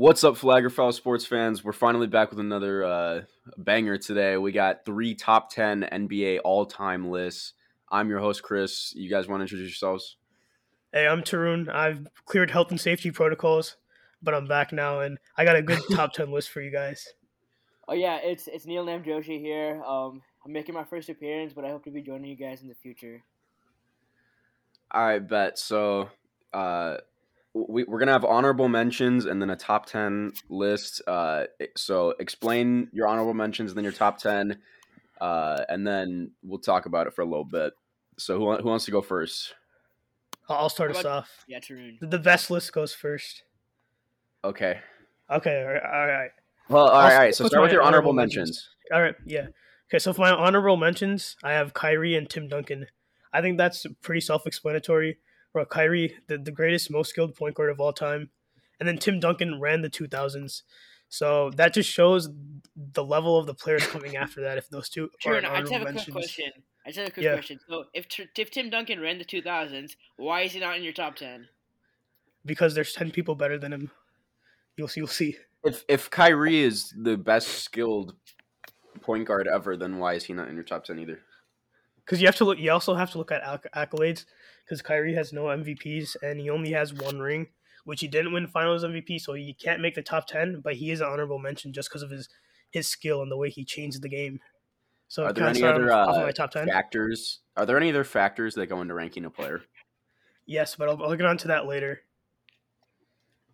What's up, Flaggerfowl sports fans? We're finally back with another uh, banger today. We got three top 10 NBA all time lists. I'm your host, Chris. You guys want to introduce yourselves? Hey, I'm Tarun. I've cleared health and safety protocols, but I'm back now, and I got a good top 10 list for you guys. Oh, yeah, it's it's Neil Nam Joshi here. Um, I'm making my first appearance, but I hope to be joining you guys in the future. All right, bet. So, uh, we, we're gonna have honorable mentions and then a top 10 list uh, so explain your honorable mentions and then your top 10 uh, and then we'll talk about it for a little bit so who, who wants to go first I'll start us off. Yeah, Tarun. The best list goes first. okay Okay, all right. All right. well all I'll right, all right so start start with your honorable honorable mentions, All right, yeah. Okay, so for my honorable mentions, I have Kyrie and Tim Duncan. I think that's pretty self-explanatory. Bro, Kyrie, the, the greatest, most skilled point guard of all time, and then Tim Duncan ran the 2000s. So that just shows the level of the players coming after that. If those two are Tarun, I just have a quick question. I just have a quick Yeah. question. So, if if Tim Duncan ran the 2000s, why is he not in your top 10? because there's 10 people better than him. You'll see. You'll see. if if Kyrie is the best skilled point guard ever then why is he not in your top 10 either Because you have to look. You also have to look at accolades. Because Kyrie has no MVPs and he only has one ring, which he didn't win Finals MVP, so he can't make the top ten. But he is an honorable mention just because of his his skill and the way he changed the game. So are there any other of uh, my top ten? factors are there any other factors that go into ranking a player Yes, but I'll, I'll get on to that later.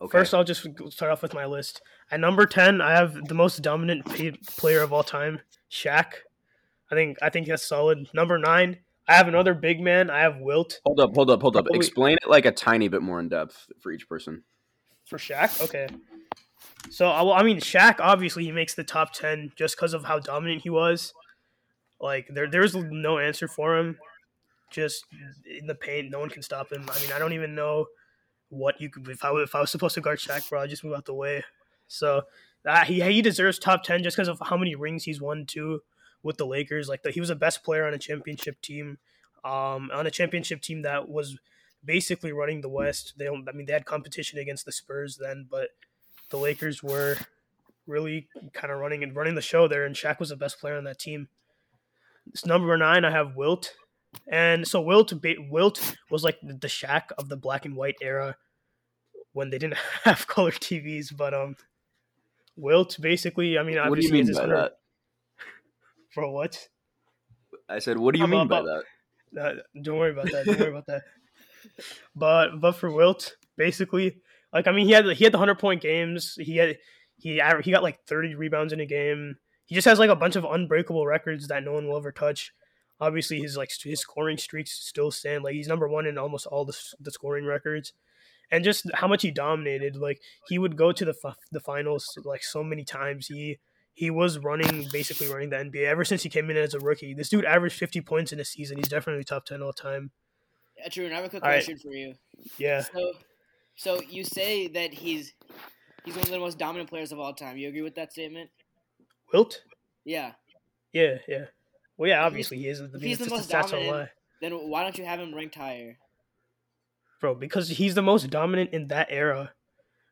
okay First, I'll just start off with my list. At number ten, I have the most dominant player of all time, Shaq. I think I think that's solid. Number nine, I have another big man. I have Wilt hold up hold up hold up Oh, explain it like a tiny bit more in depth for each person for Shaq. Okay. So I- I mean, Shaq obviously he makes the top ten just because of how dominant he was. Like there, there's no answer for him. Just in the paint, no one can stop him. I mean, I don't even know what you could if I if I was supposed to guard Shaq, bro, I'd just move out the way. So uh, he he deserves top ten just because of how many rings he's won too with the Lakers. Like the, he was the best player on a championship team, um, on a championship team that was basically running the West. They don't. I mean, they had competition against the Spurs then, but the Lakers were really kind of running and running the show there, and Shaq was the best player on that team. It's number nine. I have Wilt, and so Wilt Wilt was like the the Shaq of the black and white era when they didn't have color TVs. But um, Wilt basically. I mean, what do you mean by that For what? I said, what do you I'm mean by that? Uh, don't worry about that. Don't worry about that. But but for Wilt, basically, like I mean, he had he had the hundred point games. He had he aver- he got like thirty rebounds in a game. He just has like a bunch of unbreakable records that no one will ever touch. Obviously, his like his scoring streaks still stand. Like he's number one in almost all the the scoring records, and just how much he dominated. Like he would go to the f- the finals like so many times. He he was running basically running the NBA ever since he came in as a rookie. This dude averaged 50 points in a season. He's definitely top 10 all time. Yeah, Tarun, I have a quick All right. question for you. Yeah. So, so you say that he's he's one of the most dominant players of all time. You agree with that statement? Wilt? Yeah. Yeah, yeah. Well, yeah, obviously he is. If he's the most dominant- lie. Then why don't you have him ranked higher? Bro, because he's the most dominant in that era.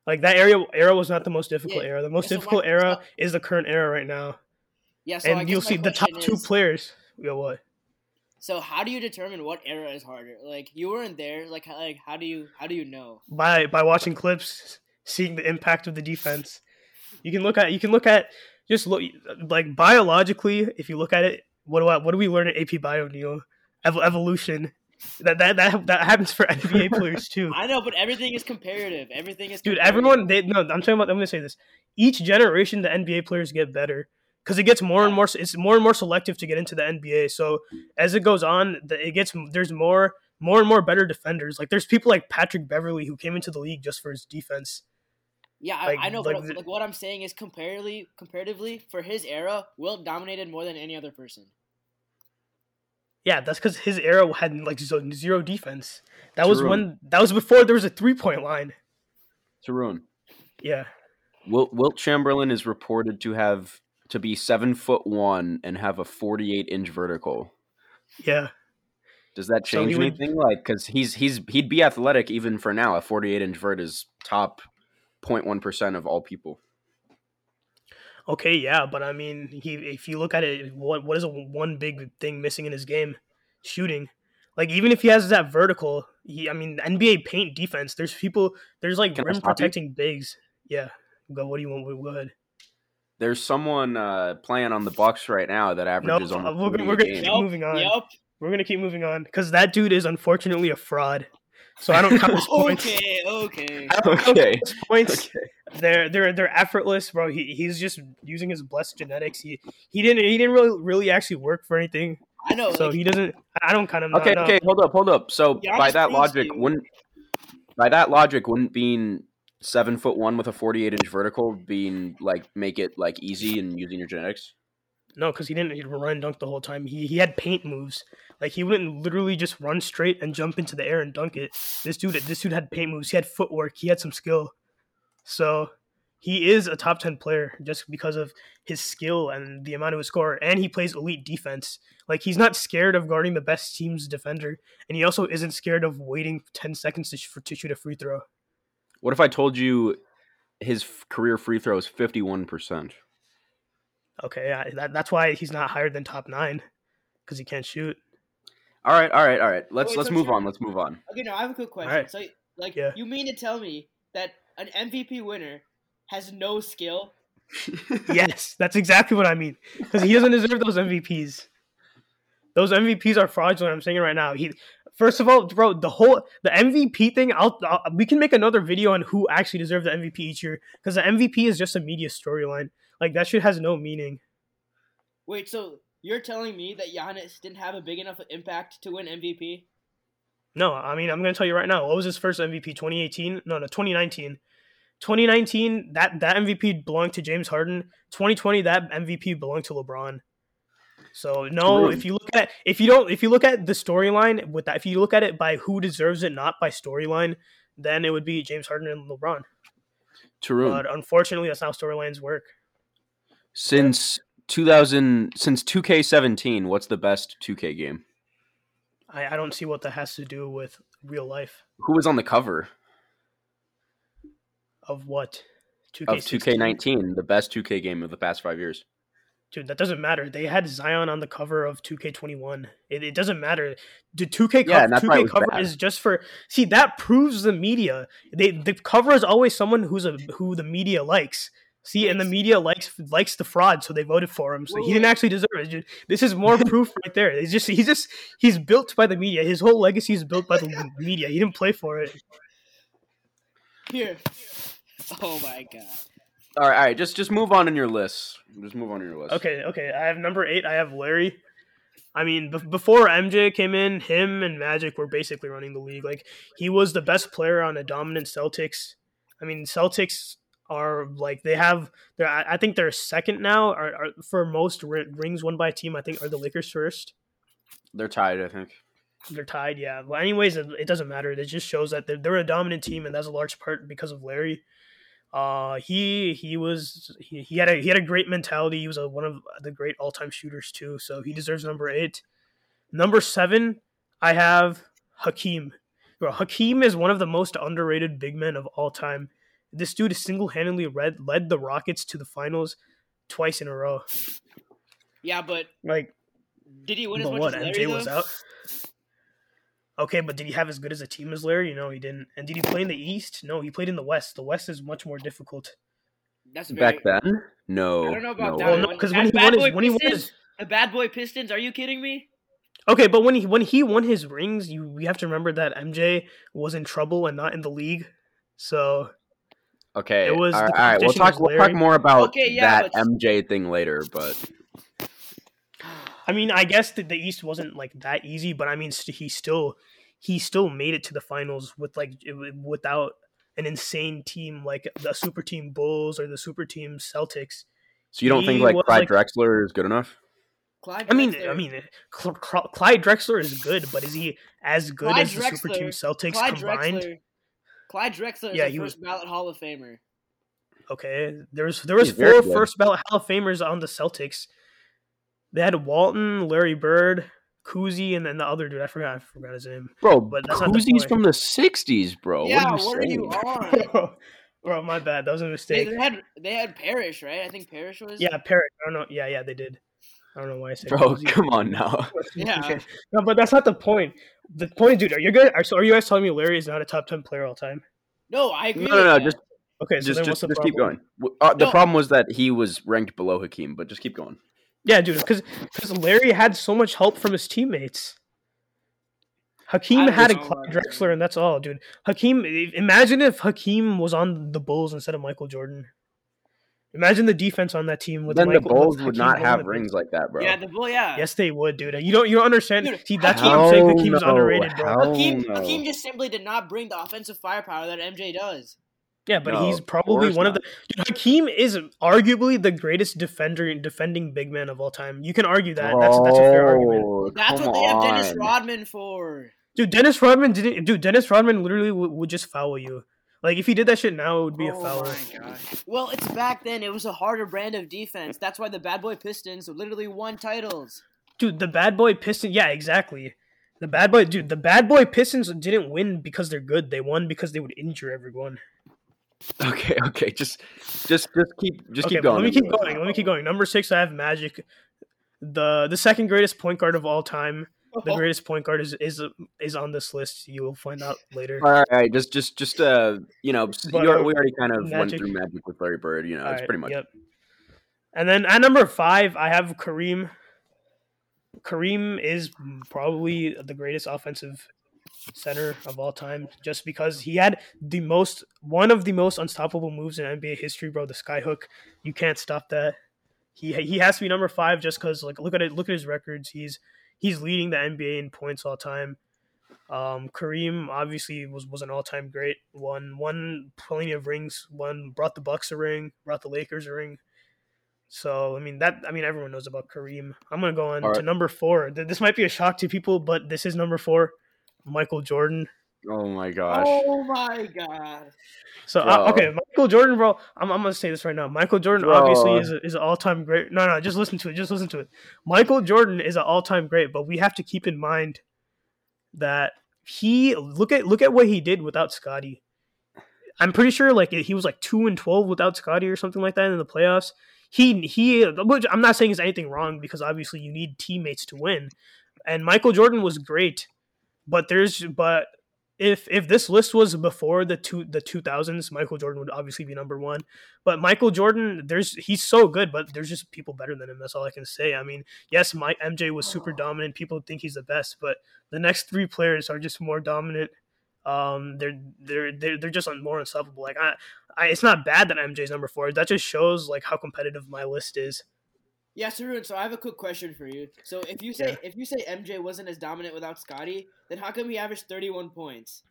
Like that era era was not the most difficult Yeah. era. The most Yeah, so difficult my- era so- is the current era right now. Yeah. So and you'll see the top question two is- players. Yeah, what? So how do you determine what era is harder? Like you weren't there. Like how, like how do you how do you know? By by watching clips, seeing the impact of the defense. You can look at you can look at just look like biologically. If you look at it, what do I, what do we learn at AP Bio, Neil? Ev- evolution. That, that that that happens for NBA players too. I know, but everything is comparative. Everything is Dude, comparative. everyone they no, I'm talking about I'm gonna say this. Each generation the NBA players get better. Because it gets more and more it's more and more selective to get into the NBA. So as it goes on, the, it gets there's more more and more better defenders. Like there's people like Patrick Beverly who came into the league just for his defense. Yeah, I, like- I know, like but like what I'm saying is comparatively, comparatively for his era, Wilt dominated more than any other person. Yeah, that's because his era had like zero defense. That was when that was before there was a three point line. Tarun. Yeah, Wilt, Wilt Chamberlain is reported to have to be seven foot one and have a forty-eight inch vertical. yeah. Does that So change would- anything? Like, because he's he's he'd be athletic even for now. A forty-eight inch vert is top 0.1 percent of all people. Okay, yeah, but I mean, he if you look at it, what what is a one big thing missing in his game? Shooting. Like even if he has that vertical, he I mean NBA paint defense. There's people. There's like Can rim stop you? protecting bigs. Yeah. Go. What do you want? Go ahead. There's someone uh, playing on the Bucks right now that averages almost. uh, we're, gonna- we're gonna keep moving on. Yup. We're gonna keep moving on because that dude is unfortunately a fraud. So I don't count his points. Okay, okay. I don't count Okay. his points. Okay. They're they're they're effortless, bro. He, he's just using his blessed genetics. He he didn't he didn't really really actually work for anything. I know. So like, he doesn't. I don't count him. Okay, no, no. okay, hold up, hold up. So Giannis by that logic, you. wouldn't by that logic wouldn't being seven foot one with a forty eight inch vertical being like make it like easy and using your genetics? No, because he didn't run and dunk the whole time. He he had paint moves. Like he wouldn't literally just run straight and jump into the air and dunk it. This dude this dude had paint moves. He had footwork. He had some skill. So he is a top ten player just because of his skill and the amount of his score. And he plays elite defense. Like he's not scared of guarding the best team's defender, and he also isn't scared of waiting ten seconds to, for, to shoot a free throw. What if I told you his career free throw is fifty one percent? Okay, I, that, that's why he's not higher than top nine because he can't shoot. All right, all right, all right. Let's Wait, let's so move you're- on. Let's move on. Okay, now I have a quick question. Alright. So, like, Yeah. you mean to tell me that an MVP winner has no skill? yes, that's exactly what I mean. Because he doesn't deserve those MVPs. Those MVPs are fraudulent. I'm saying it right now. He, first of all, bro, the whole the MVP thing. I'll, I'll we can make another video on who actually deserved the MVP each year. Because the MVP is just a media storyline. Like that shit has no meaning. Wait, so you're telling me that Giannis didn't have a big enough impact to win MVP? No, I mean I'm gonna tell you right now. What was his first MVP? 2018? No, no, 2019. 2019, that that MVP belonged to James Harden. 2020, that MVP belonged to LeBron. So no, True. if you look at if you don't if you look at the storyline with that, if you look at it by who deserves it, not by storyline, then it would be James Harden and LeBron. Tarun, But unfortunately, that's how storylines work. Since two thousand, since two K seventeen, what's the best two K game? I, I don't see what that has to do with real life Who was on the cover of what. 2K16? of two K nineteen, the best two K game of the past five years? Dude, that doesn't matter. They had Zion on the cover of 2K21. It, it doesn't matter. The 2K, Yeah, co- and that's why it 2K cover bad. is just for see that proves the media. They the cover is always someone who's a who the media likes. See, and the media likes likes the fraud, so they voted for him. So he didn't actually deserve it. Dude, This is more proof right there. He's just he's just he's built by the media. His whole legacy is built by the media. He didn't play for it. Here. Oh my god. All right, all right. Just just move on in your list. Just move on in your list. Okay, okay. I have number eight. I have Larry. I mean, be- before MJ came in, him and Magic were basically running the league. Like he was the best player on a dominant Celtics. I mean, Celtics are like they have. They're, I think they're second now. Are, are for most ri- rings won by a team. I think are the Lakers first. They're tied, I think. They're tied. Yeah. Well, anyways, it, it doesn't matter. It just shows that they're, they're a dominant team, and that's a large part because of Larry. Uh, he he was he, he had a he had a great mentality. He was a, one of the great all time shooters too. So he deserves number eight. Number seven, I have Hakeem. Bro, Hakeem is one of the most underrated big men of all time. This dude is single handedly led led the Rockets to the finals twice in a row. Yeah, but Like, did he win as much what? as Larry MJ though? was out. Okay, but did he have as good as a team as Larry? No, he didn't. And did he play in the East? No, he played in the West. The West is much more difficult. That's very, Back then, no. I don't know about no that. way. Well, no, one. because when he won his Boy when he won Pistons? his The bad boy Pistons? Are you kidding me? okay, but when he when he won his rings, you we have to remember that MJ was in trouble and not in the league. So Okay. It was all, all right. We'll talk. We'll talk more about Okay, yeah, that but- MJ thing later. But I mean, I guess that the East wasn't like that easy, but I mean, st- he still he still made it to the finals with like it- without an insane team like the super team Bulls or the super team Celtics. so you don't think like was, Clyde like- Drexler is good enough? Clyde I mean, Drexler- I mean, Cl- Cl- Clyde Drexler is good, but is he as good Clyde as the super team Celtics Clyde combined? Drexler. Clyde Drexler is Yeah, a he first ballot Hall of Famer. Okay, there was there was He's very four good. first ballot Hall of Famers on the Celtics. They had Walton, Larry Bird, Cousy, and then the other dude. I forgot. I forgot his name. Bro, But that's not the from the '60s, bro. yeah, what are you what are you on? bro, Bro, my bad. That was a They, mistake. they had they had Parrish, right? I think Parrish was. Yeah, Parrot. I don't know. Yeah, yeah, they did. I don't know why I said. Bro, Cousy. come on now. Yeah. no, but that's not the point. The point, dude. Are you guys? Are, so are you guys telling me Larry is not a top ten player all time? No, I agree. No, no, with no. that. Just, Okay, so just, then just, what's the just keep going. Uh, the No. problem was that he was ranked below Hakeem, but just keep going. Yeah, dude, because because Larry had so much help from his teammates. Hakeem had a don't Clyde Drexler, and that's all, dude. Hakeem, imagine if Hakeem was on the Bulls instead of Michael Jordan. Imagine the defense on that team with then Michael, the Bulls would not have the rings like that, bro. Yeah, the Bulls. Yeah. Yes, they would, dude. You don't, you don't understand. Dude, See, that's what I'm saying. Hakeem's Hell no. underrated, bro. Hell Hakeem, no. Hakeem just simply did not bring the offensive firepower that MJ does. Yeah, but No, he's probably course one of the. Dude, Hakeem is arguably the greatest defender, and defending big man of all time. You can argue that. That's that's a fair argument. That's what they have Dennis. Rodman for. Dude, Dennis Rodman didn't. Dude, Dennis Rodman literally would, would just foul you. Like if he did that shit now, it would be a oh foul. my gosh. Well, it's back then. It was a harder brand of defense. That's why the Bad Boy Pistons literally won titles. Dude, the bad boy Pistons. Yeah, exactly. The bad boy, dude. The bad boy Pistons didn't win because they're good. They won because they would injure everyone. Okay, okay, just, just, just keep, just okay, keep going. let me keep going. Let me keep going. Number six, I have Magic, the the second greatest point guard of all time. The greatest point guard is is is on this list. You will find out later. All right, all right, just, just, just, uh, you know, But, you, al- uh, we already kind of went through Magic with Larry Bird. You know, it's Alright, pretty much. Yep. And then at number five, I have Kareem. Kareem is probably the greatest offensive center of all time, just because he had the most one of the most unstoppable moves in NBA history, bro. The skyhook, you can't stop that. He he has to be number five just because like look at it, look at his records. He's he's leading the NBA in points all time. Um, Kareem obviously was was an all time great. Won won plenty of rings. Won brought the Bucks a ring. Brought the Lakers a ring. So I mean that I mean everyone knows about Kareem. I'm gonna go on All to number four. This might be a shock to people, but this is number four, Michael Jordan. Oh my gosh. Oh my god. So uh, okay, Michael Jordan, bro. I'm, I'm gonna say this right now. Michael Jordan Bro. obviously is a, is an all time great. No, no, just listen to it. Just listen to it. Michael Jordan is an all time great, but we have to keep in mind that he look at look at what he did without Scottie. I'm pretty sure like he was like two and twelve without Scottie or something like that in the playoffs. He he. Which I'm not saying is anything wrong because obviously you need teammates to win, and Michael Jordan was great, but there's but if if this list was before the two the 2000s michael jordan would obviously be number one. But michael jordan there's he's so good but there's just people better than him. That's all i can say. I mean yes my mj was super dominant. People think he's the best but the next three players are just more dominant. Um they're they're they're, they're just more unstoppable. Like I, I it's not bad that mj's number four. That just shows like how competitive my list is Yeah, Tarun, so I have a quick question for you. So if you say if you say MJ wasn't as dominant without Scottie, then how come he averaged 31 points?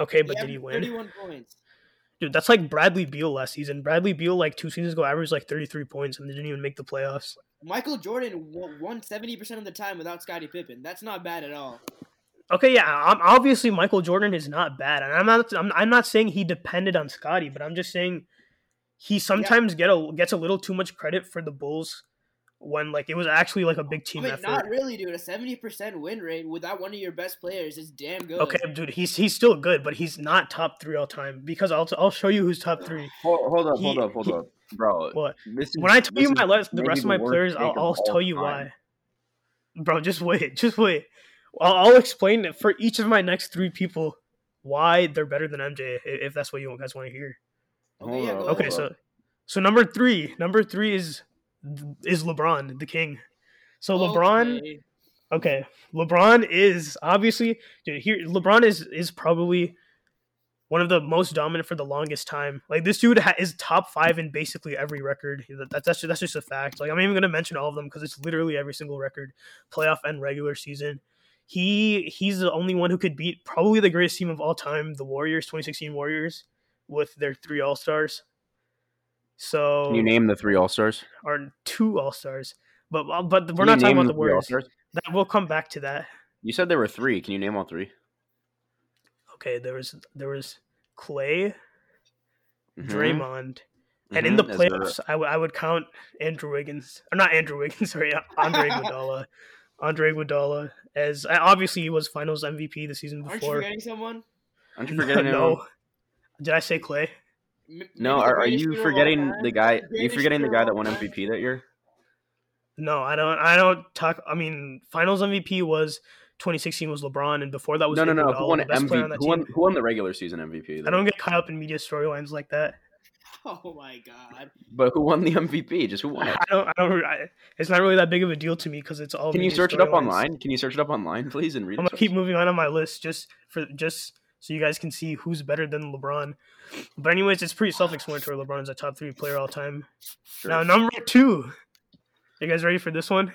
okay but did he win 31 points. dude that's like bradley beal last season bradley beal like two seasons ago averaged like 33 points and they didn't even make the playoffs Michael Jordan won 70% of the time without Scottie Pippen. That's not bad at all. Okay, yeah, I'm, obviously Michael Jordan is not bad, and I'm not. I'm, I'm not saying he depended on Scottie, but I'm just saying he sometimes get a gets a little too much credit for the Bulls when like it was actually like a big I team mean, effort. not really, dude. A 70% win rate without one of your best players is damn good. Okay, dude, he's he's still good, but he's not top three all time because I'll I'll show you who's top three. Hold, hold up, He- hold up, hold he- up, bro. What? When I tell you my list, the rest of my players, I'll, I'll all tell you time. why. Bro, just wait, just wait. I'll, I'll explain it for each of my next three people why they're better than MJ, if that's what you guys want to hear. Okay, yeah, Okay, so so number three, number three is is LeBron, the king. So LeBron, Okay. LeBron is obviously dude. Here, LeBron is is probably one of the most dominant for the longest time. Like this dude ha- is top five in basically every record. That- That's that's just, that's just a fact. Like I'm even gonna mention all of them because it's literally every single record, playoff and regular season. He he's the only one who could beat probably the greatest team of all time, the Warriors, 2016 Warriors, with their three All Stars. So Can you name the three All Stars? or two All Stars, but but we're not talking about the Warriors. All-Stars? That we'll come back to that. You said there were three. Can you name all three? Okay, there was there was Clay, Mhm, Draymond, and in the mhm. Is there- playoffs, I would I would count Andrew Wiggins, or not Andrew Wiggins, sorry, Andre Iguodala, Andre Iguodala as obviously he was Finals MVP the season Aren't you before. forgetting someone? Aren't you forgetting anyone? no, did I say Clay? No, are, are you shooter of all forgetting the guy? Are you forgetting the guy that won. MVP that year? No, I don't. I don't talk. I mean, Finals MVP was 2016 was LeBron, and before that was No, no, no. Who won the best player MVP? Who won, who won the regular season MVP? I don't get caught up in media storylines like that. Oh my god. But who won the MVP? Just who won it? I don't. I don't. I, it's not really that big of a deal to me because it's all. Can you search it up storylines. online? Can you search it up online, please, and read? I'm gonna keep moving on on my list just for just so you guys can see who's better than LeBron. But anyways, it's pretty self-explanatory. LeBron's a top three player all time. Sure. Now number two. You guys ready for this one?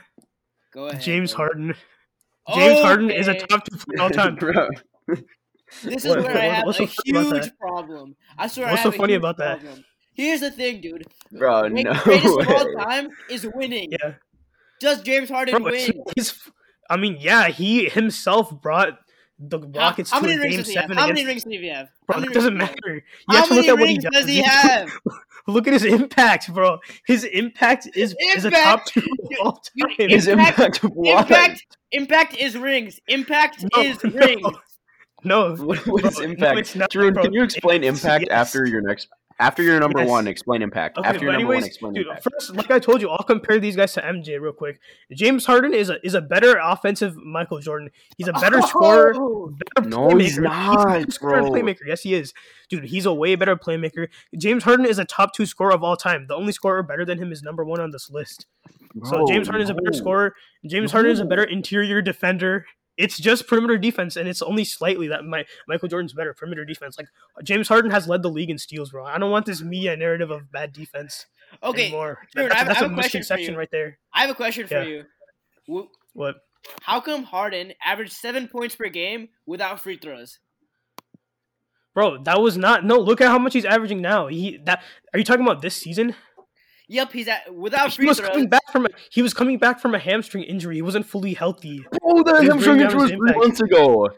Go ahead. James bro. Harden. James Harden is a top two player all time. Bro. This is What- where I what- have what's a so funny about huge that? problem. I swear What's I so have a funny huge about that? problem. Here's the thing, dude. Bro, Great- no greatest of all time is winning. Yeah. Does James Harden Bro, win? not his, I mean, yeah, he himself brought the How, Rockets how to many a rings game does he have? seven How many rings does he have? Bro, How it many doesn't rings does he have? matter. You How have to many look at what he rings does. does he have? Look at his impact, bro. His impact is is a top two of all you- time. His Impact- impact what? Impact, impact is rings. Impact No, is no. rings. No, What, what is Bro, no, impact? it's not, Tarun, bro. can you explain It's- impact yes. after your next? After your number Yes. one, explain impact. Okay, after your but number one, anyways, explain dude, impact. first, like I told you, I'll compare these guys to MJ real quick. James Harden is a is a better offensive Michael Jordan. He's a better oh! scorer, Oh, better No, playmaker. he's not, a better bro. playmaker. Yes, he is, dude. He's a way better playmaker. James Harden is a top two scorer of all time. The only scorer better than him is number one on this list. So James Harden is a better scorer. James Harden is a better interior defender. It's just perimeter defense, and it's only slightly that my Michael Jordan's better perimeter defense. Like James Harden has led the league in steals, bro. I don't want this media narrative of bad defense Okay, anymore. Dude, that's I have- that's I a have a question for you. right there. I have a question for Yeah. you. What? How come Harden averaged seven points per game without free throws? Bro, that was not no. Look at how much he's averaging now. He that are you talking about this season? Yep, he's at without He free was throws. coming uh, back from a he was coming back from a hamstring injury. He wasn't fully healthy. Oh, the He's hamstring bringing injury was three months ago.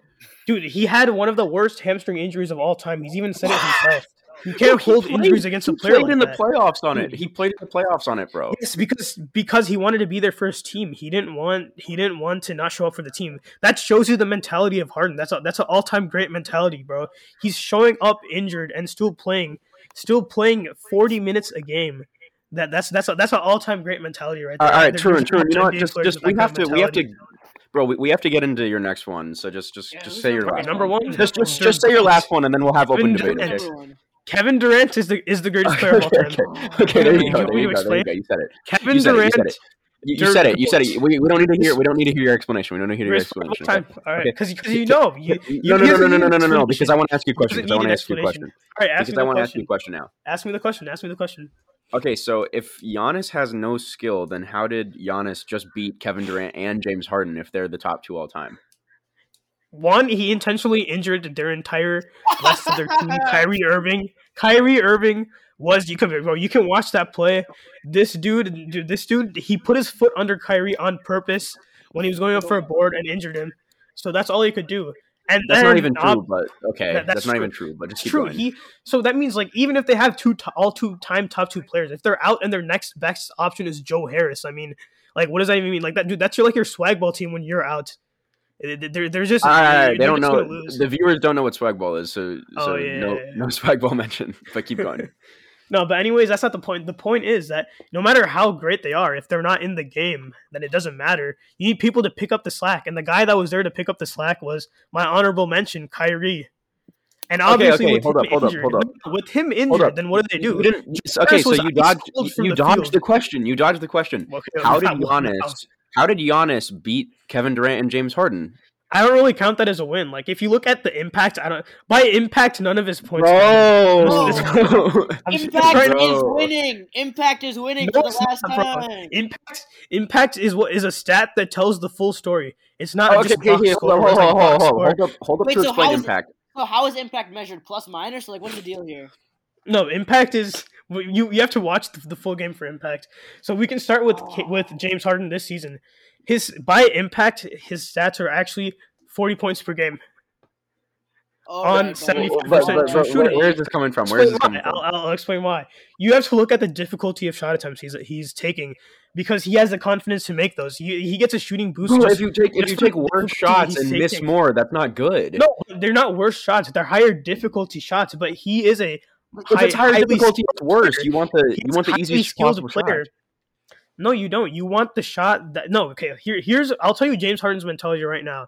Dude, he had one of the worst hamstring injuries of all time. He's even said it himself. You can't He hold played- injuries against a he played like in the that. playoffs on it. He played in the playoffs on it, bro. Yes, because because he wanted to be their first team. He didn't want he didn't want to not show up for the team. That shows you the mentality of Harden. That's a, that's an all time great mentality, bro. He's showing up injured and still playing, still playing forty minutes a game. That that's that's a, that's an all time great mentality right there. All right, There's true, no true. You know what? Just, just we have to, of we have to, bro. We, we have to get into your next one. So just, just, Yeah, just say your last number one. one? Just, just, Durant. just say your last one, and then we'll have open Kevin debate. Durant. Okay. Kevin Durant is the is the greatest player of all time. okay, okay. There you You go. There me you go. There you go. You said it. Kevin You said it. You Durant. said it. You, you said it. You said it. We, we don't need to hear. We don't need to hear your explanation. We don't need to hear your greatest player of all explanation. time. okay? All right, Okay. because you know you, you No, no, no, no, no, no, no, no, no. Because I want to ask you a question. Because I want to ask you a question. All right, ask Because me I want to ask you a question now. Ask me the question. Ask me the question. Okay, so if Giannis has no skill, then how did Giannis just beat Kevin Durant and James Harden if they're the top two all time? One, he intentionally injured their entire rest of their team. Kyrie Irving. Kyrie Irving was you can bro, you can watch that play. This dude, dude, this dude, he put his foot under Kyrie on purpose when he was going up for a board and injured him. So that's all he could do. And That's not even true, ob- but okay, that- that's, that's not even true. But just It's true. going. He so that means like even if they have two to, all two time top two players, if they're out and their next best option is Joe Harris, I mean, like what does that even mean? Like that dude, that's your like your swag ball team when you're out. They're, they're just they're- they don't know. The viewers don't know what swag ball is, so, Oh, so yeah, no, yeah, yeah. no swag ball mention. But keep going. No, but anyways, that's not the point. The point is that no matter how great they are, if they're not in the game, then it doesn't matter. You need people to pick up the slack, and the guy that was there to pick up the slack was my honorable mention, Kyrie. And obviously, okay, with, hold him up, hold up, injured, hold up. with, him injured, up. then what do they do? Okay, so you dodged. You, the dodged field. the question. You dodged the question. Okay, How did that one now. Giannis? How did Giannis beat Kevin Durant and James Harden? I don't really count that as a win. Like if you look at the impact, I don't. By impact, none of his points. Bro, I'm Impact trying to- is winning. Impact is winning No, for the last not, bro. time. Impact impact is what is a stat that tells the full story. It's not okay, just okay, box okay. score. Hold, where hold, it's like hold, hold, hold up, hold up Wait, to so explain how is it- impact. So how is impact measured? Plus minus? So Like what's the deal here? No, impact is you. You have to watch the, the full game for impact. So we can start with K- with James Harden this season. His by impact, his stats are actually forty points per game. All On 75% But, Percent but, but, shooting. where- where is this coming from? Where is this coming from? I'll, I'll explain why. You have to look at the difficulty of shot attempts he's he's taking because he has the confidence to make those. He, he gets a shooting boost. Bro, just- if you take if just you take worse shots he's and miss more, that's not good. No, they're not worse shots. They're higher difficulty shots. But he is a If it's higher difficulty, it's worse. You want the you want the easiest skilled possible player. No, you don't. You want the shot that no. Okay, here here's I'll tell you James Harden's mentality right now.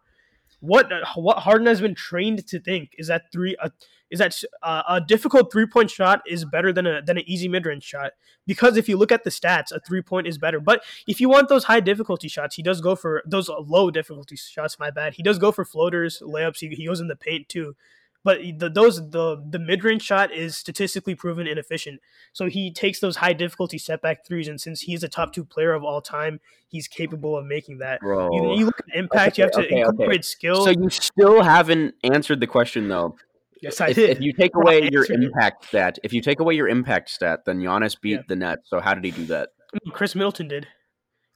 What what Harden has been trained to think is that three uh, is that uh, a difficult three point shot is better than a than an easy mid range shot because if you look at the stats, a three point is better. But if you want those high difficulty shots, he does go for those low difficulty shots. My bad. He does go for floaters, layups. He, he goes in the paint too. But the, those the the mid range shot is statistically proven inefficient. So he takes those high difficulty setback threes, and since he's a top two player of all time, he's capable of making that. Bro. You, you look at impact, you have to Okay, okay, okay. incorporate skill. So you still haven't answered the question though. yes, I If, did. if you take away your answered it. impact stat, if you take away your impact stat, then Giannis beat Yeah. the net. So how did he do that? Chris Middleton did.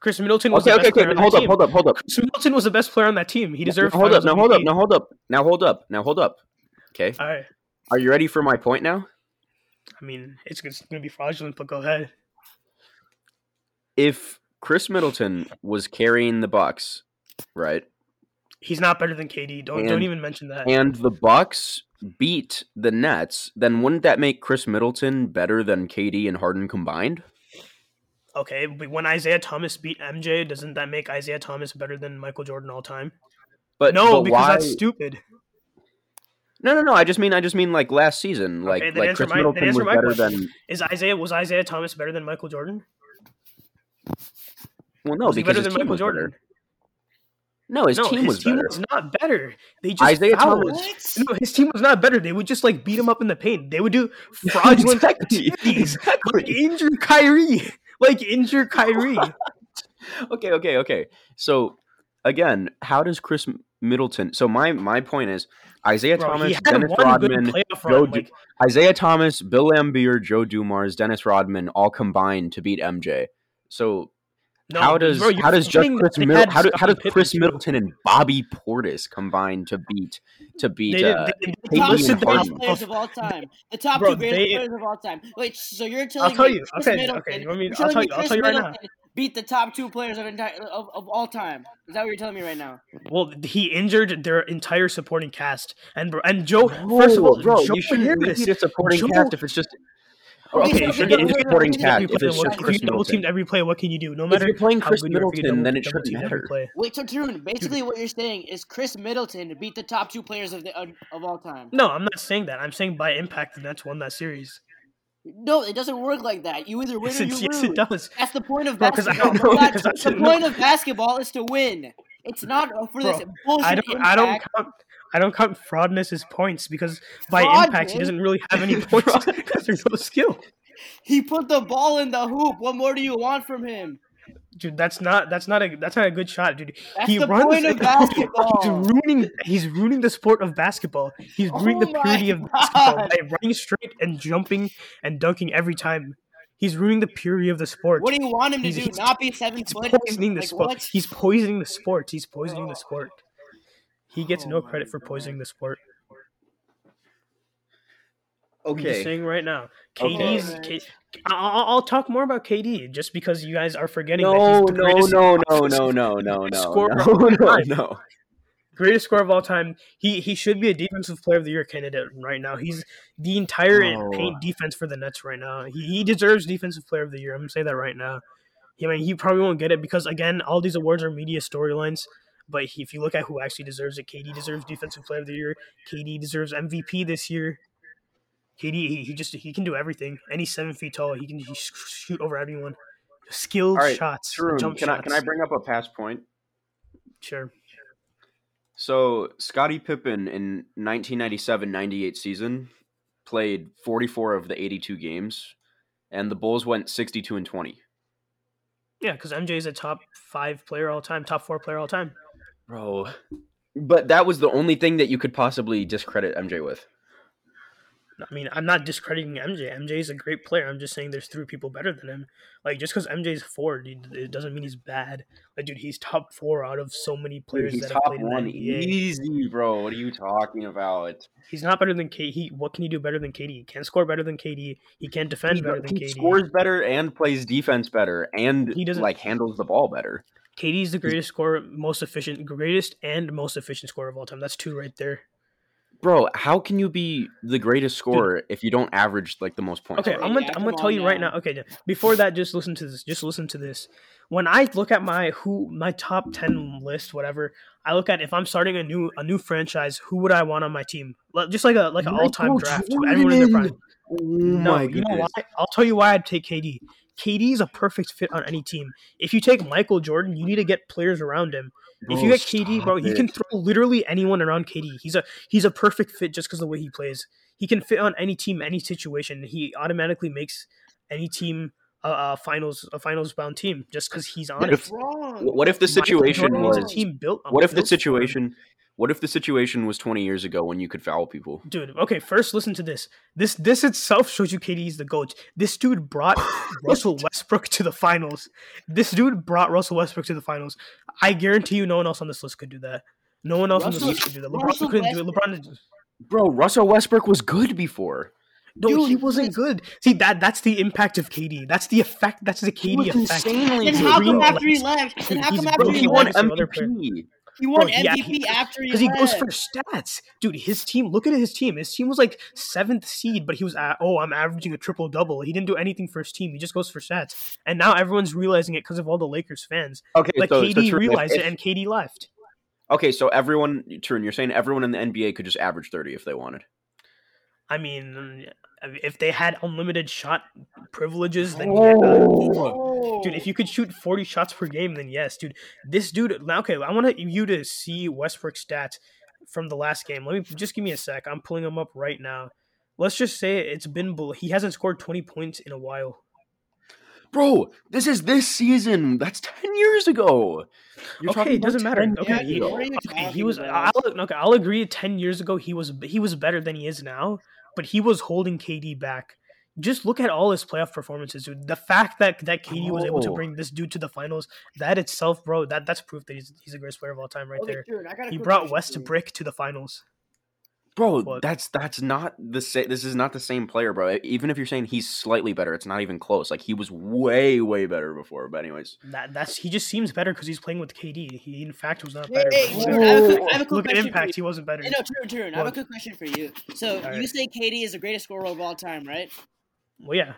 Chris Middleton was Okay, the okay, best okay. player on hold that up, team. hold up, hold up. Chris Middleton was the best player on that team. He deserved. Now, hold up, now hold up, now hold up, now hold up, now hold up. Okay, All right. are you ready for my point now? I mean, it's, going to be fraudulent, but go ahead. If Chris Middleton was carrying the Bucks, right, He's not better than KD. Don't don't even mention that. and the Bucks beat the Nets, then wouldn't that make Chris Middleton better than KD and Harden combined? okay, but when Isaiah Thomas beat MJ, doesn't that make Isaiah Thomas better than Michael Jordan all time? But No, but because why? that's stupid. No, no, no. I just mean, I just mean like last season, like then like Chris my- Middleton was better question. than. Is Isaiah was Isaiah Thomas better than Michael Jordan? Well, no, was because better his than team Michael was Jordan? better. No, his no, team his was team better. was not better. They just Isaiah fouled. Thomas- No, his team was not better. They would just like beat him up in the paint. They would do fraudulent Exactly, activities, like injure Kyrie, like injure Kyrie. okay, okay, okay. So again, how does Chris Middleton? So my my point is Isaiah Bro, Thomas, Dennis Rodman, Joe Like, Isaiah Thomas, Bill Laimbeer, Joe Dumars, Dennis Rodman, all combined to beat MJ. So no, how does bro, how does just Chris that Mid- how, do, how does Chris too. Middleton and Bobby Portis combine to beat to beat? They uh, they- The they top two greatest players of all time. The top Bro, two greatest they- players of all time. Wait, so you're telling I'll tell me you. Chris Okay, Middleton, okay. You want me? you're I'll telling tell me you. I'll tell you right now. Beat the top two players of, entire, of of all time. Is that what you're telling me right now? Well, he injured their entire supporting cast, and bro- and Joe. first of all, bro, Joe you shouldn't Harris- need a supporting Joe- cast if it's just. Okay, Okay, so if you're okay, getting no, no, no, supporting no, no, cast if it's just no, if Chris you double Middleton. teamed every play, what can you do? No If matter you're playing Chris good you are, if you Middleton, then it shouldn't teamed matter. play. Wait, so Tarun, basically what you're saying is Chris Middleton beat the top two players of the of, of all time. No, I'm not saying that. I'm saying by impact, the Nets won that series. No, it doesn't work like that. You either win Yes, or you yes, lose. it does. That's the point of Bro, 'cause I basketball. don't know, That's- 'cause I the don't know. point of basketball is to win. It's not for this bullshit I don't. I don't count. I don't count Fraudness as points because by Fraud, impact he doesn't really have any points because there's no skill. He put the ball in the hoop. What more do you want from him? Dude, that's not that's not a that's not a good shot, dude. That's he the runs point of basketball. He's ruining he's ruining the sport of basketball. He's oh ruining Oh the purity of basketball God. by running straight and jumping and dunking every time. He's ruining the purity of the sport. What do you want him to He's- do? Not be seven He's foot? poisoning the Like, sport. what? He's poisoning the sport. He's poisoning the sport. He gets Oh no credit for God. poisoning the sport. I'm just Okay. saying right now. Okay. KD's. man. K, I'll, I'll talk more about KD just because you guys are forgetting that No, he's the no, greatest, no, no, no, no, no, greatest no, scorer no, of all no, time. no. greatest scorer of all time. He he should be a defensive player of the year candidate right now. He's the entire Oh. paint defense for the Nets right now. He, he deserves defensive player of the year. I'm gonna say that right now. I mean, he probably won't get it because again, all these awards are media storylines. But if you look at who actually deserves it, KD deserves defensive player of the year. KD deserves MVP this year. KD, he, he just he can do everything. And he's seven feet tall. He can he shoot over everyone. Skilled right, shots, Tarun, jump can I can I bring up a past point? Sure. So Scottie Pippen in 1997-98 season played 44 of the 82 games, and the Bulls went 62 and 20. Yeah, because MJ is a top five player all time, top four player all time. Bro, but that was the only thing that you could possibly discredit MJ with. I mean, I'm not discrediting MJ. MJ is a great player. I'm just saying there's three people better than him. Like just because MJ's four, dude, it doesn't mean he's bad. Like, dude, he's top four out of so many Dude, players he's that have top played in one the NBA. easy, bro. What are you talking about? He's not better than KD. He, what can he do better than KD? He can't score better than KD. He can't defend He, better than he KD. scores better and plays defense better, and He doesn't- like handles the ball better. KD's the mm. greatest scorer, most efficient, greatest and most efficient scorer of all time. That's two right there. bro, how can you be the greatest scorer if you don't average like the most points? Okay, bro? I'm gonna Yeah, I'm gonna tell you right now. now. Okay, before that, just listen to this. Just listen to this. When I look at my who my top ten list, whatever, I look at if I'm starting a new a new franchise, who would I want on my team? Just like a like an all time draft. Everyone in their prime. Oh No, my you know why? I'll tell you why I'd take KD. KD is a perfect fit on any team. If you take Michael Jordan, you need to get players around him. if you get KD, bro, stop you can throw literally anyone around KD. He's a he's a perfect fit just because the way he plays. He can fit on any team, any situation. He automatically makes any team a, a finals a finals bound team just because he's on What it. if- What if the situation was a was? team built. What if the built for situation? What if the situation was 20 years ago when you could foul people? Dude, okay, first listen to this. This this itself shows you KD is the GOAT. This dude brought Russell Westbrook to the finals. This dude brought Russell Westbrook to the finals. I guarantee you no one else on this list could do that. No one else on this list could do that. LeBron Russell couldn't do it. LeBron Bro, Russell Westbrook was good before. No, Dude, he wasn't this- good. See that that's the impact of KD. That's the effect that's the KD was effect. insanely Then good. how Green come after he left? Then how He's come bro, after he, he won won left? other player. MVP. He won Bro, yeah, MVP he- after he Because he goes for stats, dude. His team. Look at his team. His team was like seventh seed, but he was at, oh, I'm averaging a triple double. He didn't do anything for his team. He just goes for stats, and now everyone's realizing it because of all the Lakers fans. Okay, Like so, so KD Tarun, if- realized if- it, and KD left. okay, so everyone, Turn, you're saying everyone in the NBA could just average 30 if they wanted. I mean, if they had unlimited shot privileges, then yeah. Oh. Dude, if you could shoot 40 shots per game, then yes, dude. This dude, now, okay, I want you to see Westbrook's stats from the last game. Let me just give me a sec. I'm pulling them up right now. Let's just say it's been, he hasn't scored 20 points in a while. Bro, this is this season. That's 10 years ago. You're Okay, talking it doesn't matter. Okay, he- ago. What are you Okay, he was. I'll, okay, I'll agree. Ten years ago, he was he was better than he is now, but he was holding KD back. Just look at all his playoff performances, dude. The fact that that KD was able to Oh. bring this dude to the finals, that itself, bro, that that's proof that he's he's the greatest player of all time, right Okay, there. Jordan, I got a He brought question for you. Westbrook to the finals. Bro, What? that's that's not the same. This is not the same player, bro. Even if you're saying he's slightly better, it's not even close. Like he was way, way better before. But anyways, That that's he just seems better because he's playing with KD. He in fact was not better. hey, but he's I have a quick, have a quick Look at question impact, for he wasn't better. you. Hey, no, Turn, Turn, I have a quick question for you. So you say KD is the greatest scorer of all time, right? Well, yeah,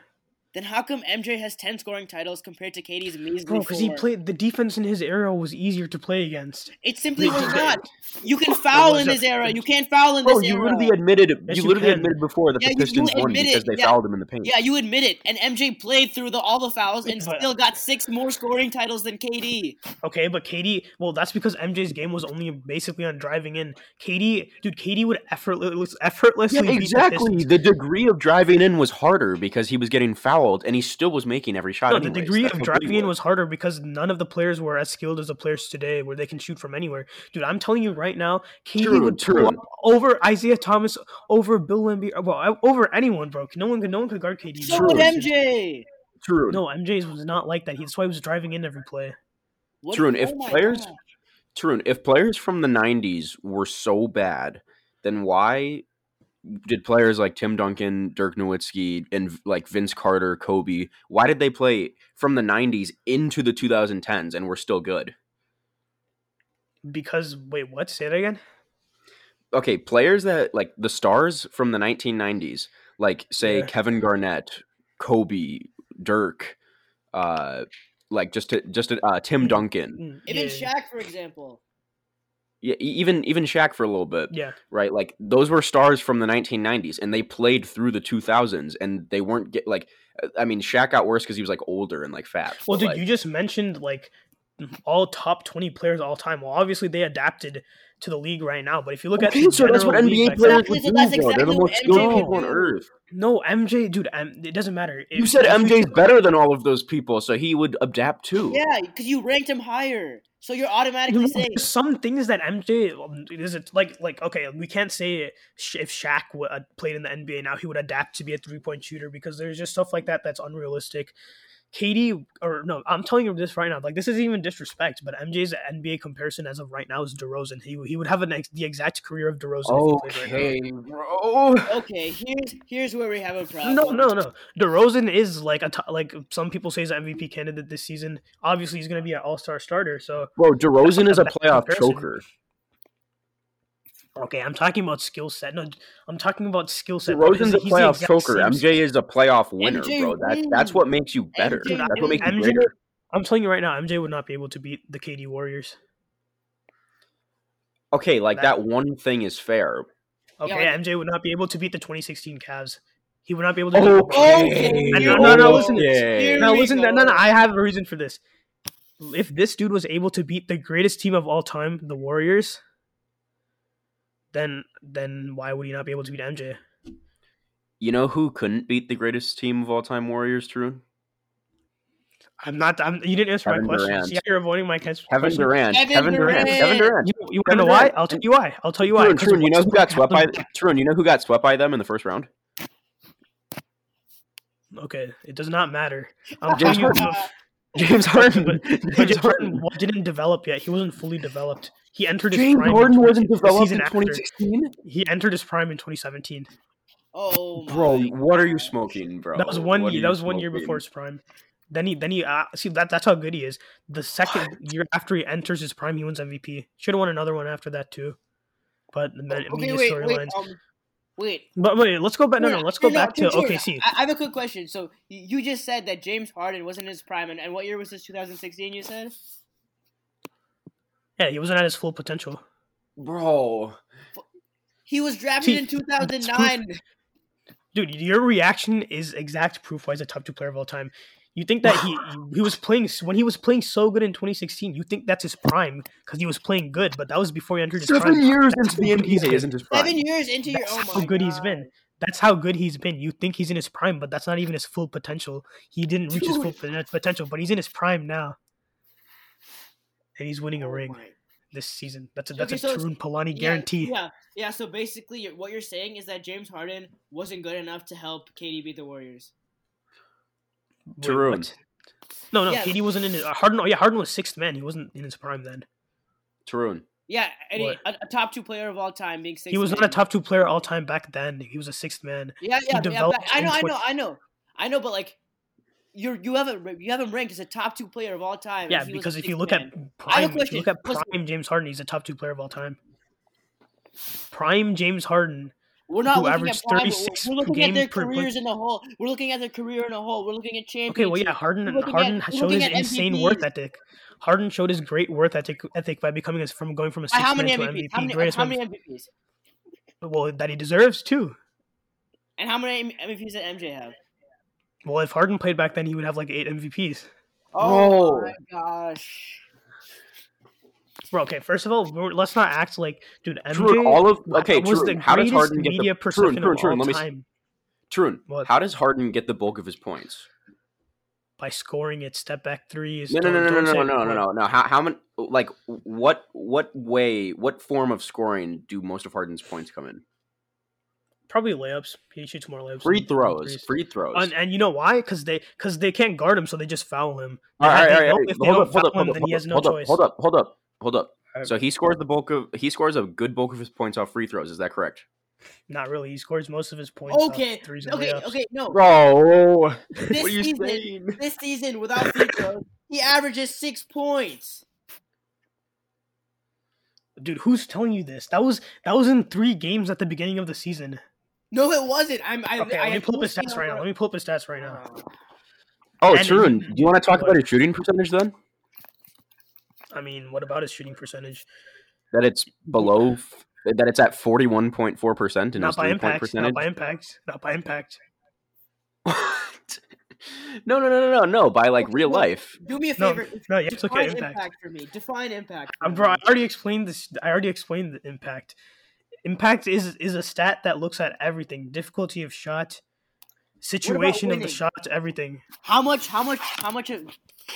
Then how come MJ has ten scoring titles compared to KD's measly bro, because he played the defense in his era was easier to play against. It simply was not. You can foul in a- this era. You can't foul in bro, this you era. literally admitted. Yes, you you literally can. admitted before that Yeah, the you- you Pistons won because they yeah. fouled him in the paint. Yeah, you admit it. And MJ played through the all the fouls and But- still got six more scoring titles than KD. Okay, but KD, well, that's because MJ's game was only basically on driving in. KD, dude, KD would effortless, effortlessly Yeah, beat the exactly. The degree of driving in was harder because he was getting fouled, and he still was making every shot. No, the degree That's of how driving in was harder because none of the players were as skilled as the players today, where they can shoot from anywhere. Dude, I'm telling you right now, KD True, would true. pull up over Isaiah Thomas, over Bill Laimbeer, well, over anyone, bro. No one could, no one could guard KD. So True. would MJ. True. No, MJ's was not like that. He- That's why he was driving in every play. What- True, and if oh players- God. Tarun, if players from the '90s were so bad, then why did players like Tim Duncan, Dirk Nowitzki, and like Vince Carter, Kobe, why did they play from the '90s into the 2010s and were still good? Because wait, what? Say that again. Okay, players that like the stars from the 1990s, like say Yeah. Kevin Garnett, Kobe, Dirk, uh, like just to, just to, uh, Tim Mm. Duncan, Mm, Even yeah, Shaq, for example. Yeah, even even Shaq for a little bit. Yeah. right? Like those were stars from the 1990s, and they played through the 2000s, and they weren't get like. I mean, Shaq got worse because he was like older and like fat. Well, but, dude, like, you just mentioned like all top twenty players all time. Well, obviously they adapted to the league right now, but if you look okay, at the so that's what general league NBA back players then- would Exactly, do, so that's bro. They're the most skilled MJ people on earth. No, MJ, dude, M- it doesn't matter. You said if MJ's better than all of those people, so he would adapt too. Yeah, because you ranked him higher. So you're automatically no, saying some things that MJ is it like like okay, we can't say if Shaq w- uh, played in the NBA now he would adapt to be a three point shooter because there's just stuff like that that's unrealistic. KD or no, I'm telling you this right now. Like this is even disrespect, but MJ's NBA comparison as of right now is DeRozan. He he would have an ex- the exact career of DeRozan. if he right. Okay, bro. Okay, here's here's where we have a problem. No, no, no. DeRozan is like a t- like some people say he's an MVP candidate this season. Obviously, he's going to be an All Star starter. So Bro, DeRozan is a playoff comparison. choker. Okay, I'm talking about skill set. No, I'm talking about skill set. bro, DeRozan's a he's playoff choker. MJ is a playoff winner, MJ bro. That, that's what makes you better. MJ that's what makes you greater. I'm telling you right now, MJ would not be able to beat the KD Warriors. Okay, like That- that one thing is fair. Okay, like- MJ would not be able to beat the 2016 Cavs. He would not be able to. Oh, beat Okay. No, no, no, listen to. Okay. Here Now we listen, no, no, no. I have a reason for this. If this dude was able to beat the greatest team of all time, the Warriors, then then why would he not be able to beat MJ? You know who couldn't beat the greatest team of all time Warriors, True? I'm not. I'm, you didn't answer Kevin my question. Durant. See you're avoiding my question. Kevin Durant. Kevin Kevin Durant. Durant. Kevin Durant. You, you want to Kevin know why? I'll tell you why. I'll tell you why. True, 'cause True, you know who got swept by happened- True, you know who got swept by them in the first round? Okay, it does not matter. I'm James telling you, Harden. no, James Harden. but, but James James Harden. Harden didn't develop yet. He wasn't fully developed. He entered his James prime. in Harden 20 wasn't developed season in after. 2016? He entered his prime in 2017. Oh my. Bro, what are you smoking, bro? That was one What year. That was one year before his prime. Then he, then he, uh, see that that's how good he is. The second year after he enters his prime, he wins MVP. Should have won another one after that too. But the me- Okay, media wait, storylines. um, wait. But wait, let's go back. No, no, let's go no, back to no, OKC. I, I have a quick question. So you just said that James Harden wasn't his prime, and, and what year was this? 2016. You said. Yeah, he wasn't at his full potential. Bro. He was drafted See, in 2009. Dude, your reaction is exact proof why he's a top two player of all time. You think that he he was playing when he was playing so good in 2016. You think that's his prime because he was playing good, but that was before he entered his Seven prime. years That's into the how good he's NBA isn't his prime. Seven years into your. That's Oh how my good he's been. That's how good he's been. You think he's in his prime, but that's not even his full potential. He didn't reach his full Dude. potential, but he's in his prime now, and he's winning a Oh ring my- this season. That's a that's Okay, so a it's- Tarun Palani Yeah, guarantee. Yeah, yeah. So basically, what you're saying is that James Harden wasn't good enough to help KD beat the Warriors. Wait, Tarun. what? No, no, Yeah. KD wasn't in it. Uh, Harden. Oh yeah, Harden was sixth man. He wasn't in his prime then. Tarun. Yeah, and he, a, a top two player of all time, being six. He was not a top two player all time back then. He was a sixth man. Yeah, yeah, yeah. But I know, I know, I know, I know. But like, you're you haven't you haven't ranked as a top two player of all time. Yeah, and he was a because if you look man. at I have a prime, if you question. look at prime James Harden, he's a top two player of all time. Prime James Harden. We're not who looking averaged at prime, we're- 36 We're looking game at their per play- careers in a whole. We're looking at their career in a whole. We're looking at championships. Okay, well, yeah, Harden. Harden at- showed his insane worth MVPs. ethic. Harden showed his great worth ethic, ethic by becoming a, from going from a By sixth how man many to MVPs? MVP, How many, greatest how many MVPs? well that he deserves too. And how many MVPs did MJ have? Well, if Harden played back then, he would have like eight MVPs. Oh Bro. my gosh. Bro, okay, first of all, let's not act like, dude, MJ True, all of okay, was true. the How does Harden get media the true, true, all let me time True. How does Harden get the bulk of his points? by scoring it, step back threes. No, no, no, no, no, no, no, no, no, no. How, how many? Like, what, what way, what form of scoring do most of Harden's points come in? Probably layups. He shoots more layups. Free throws, free throws. And, and you know why? Because they because they can't guard him, so they just foul him. All right, all right, all right. Hold up, hold up, hold up, hold up, hold up, hold up, hold up, hold up. Alright. So he scores the bulk of he scores a good bulk of his points off free throws. Is that correct? Not really. He scores most of his points. off Okay, threes and okay, layups. okay. No, Bro, this what are you season, saying? this season without free throws, he averages six points. Dude, who's telling you this? That was that was in three games at the beginning of the season. No, it wasn't. I'm. I, Okay, I let me pull up his stats right now. Let me pull up his stats right now. Oh, oh And Tarun, do you want to talk about his shooting percentage then? I mean, what about his shooting percentage? That it's below, f- that it's at forty one point four percent in Not his by three impact. Not by impact. Not by impact. What? no, no, no, no, no, no. By like real No. life. Do me a favor. no, you have to look at define impact. for me. Define impact. for Uh, bro, I already explained this. I already explained the impact. Impact is is a stat that looks at everything: difficulty of shot, situation of the shot, everything. How much? How much? How much of,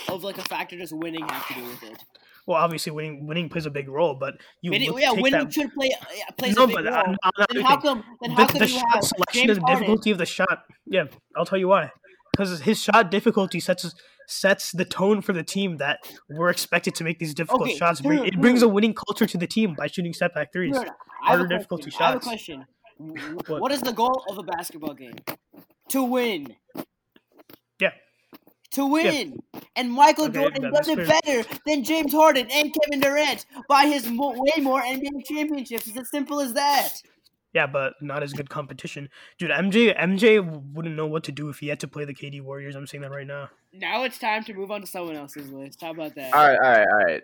of like a factor does winning have to do with it? Well, obviously, winning winning plays a big role, but you Winning, yeah, winning that, should play plays no, a big but role. uh, then how come? Then the, how come the you shot have selection James of Harden? difficulty of the shot. Yeah, I'll tell you why. Because his shot difficulty sets sets the tone for the team that we're expected to make these difficult Okay, shots. no, it brings no. a winning culture to the team by shooting step back threes. No, no, I have a Harder difficulty question. I have a shots. question. What? what is the goal of a basketball game? To win. Yeah. To win. and Michael Okay, Jordan does it better than James Harden and Kevin Durant by his mo- way more NBA championships. It's as simple as that. Yeah, but not as good competition, dude. MJ MJ wouldn't know what to do if he had to play the KD Warriors. I'm saying that right now. Now it's time to move on to someone else's list. How about that? All right, all right, all right.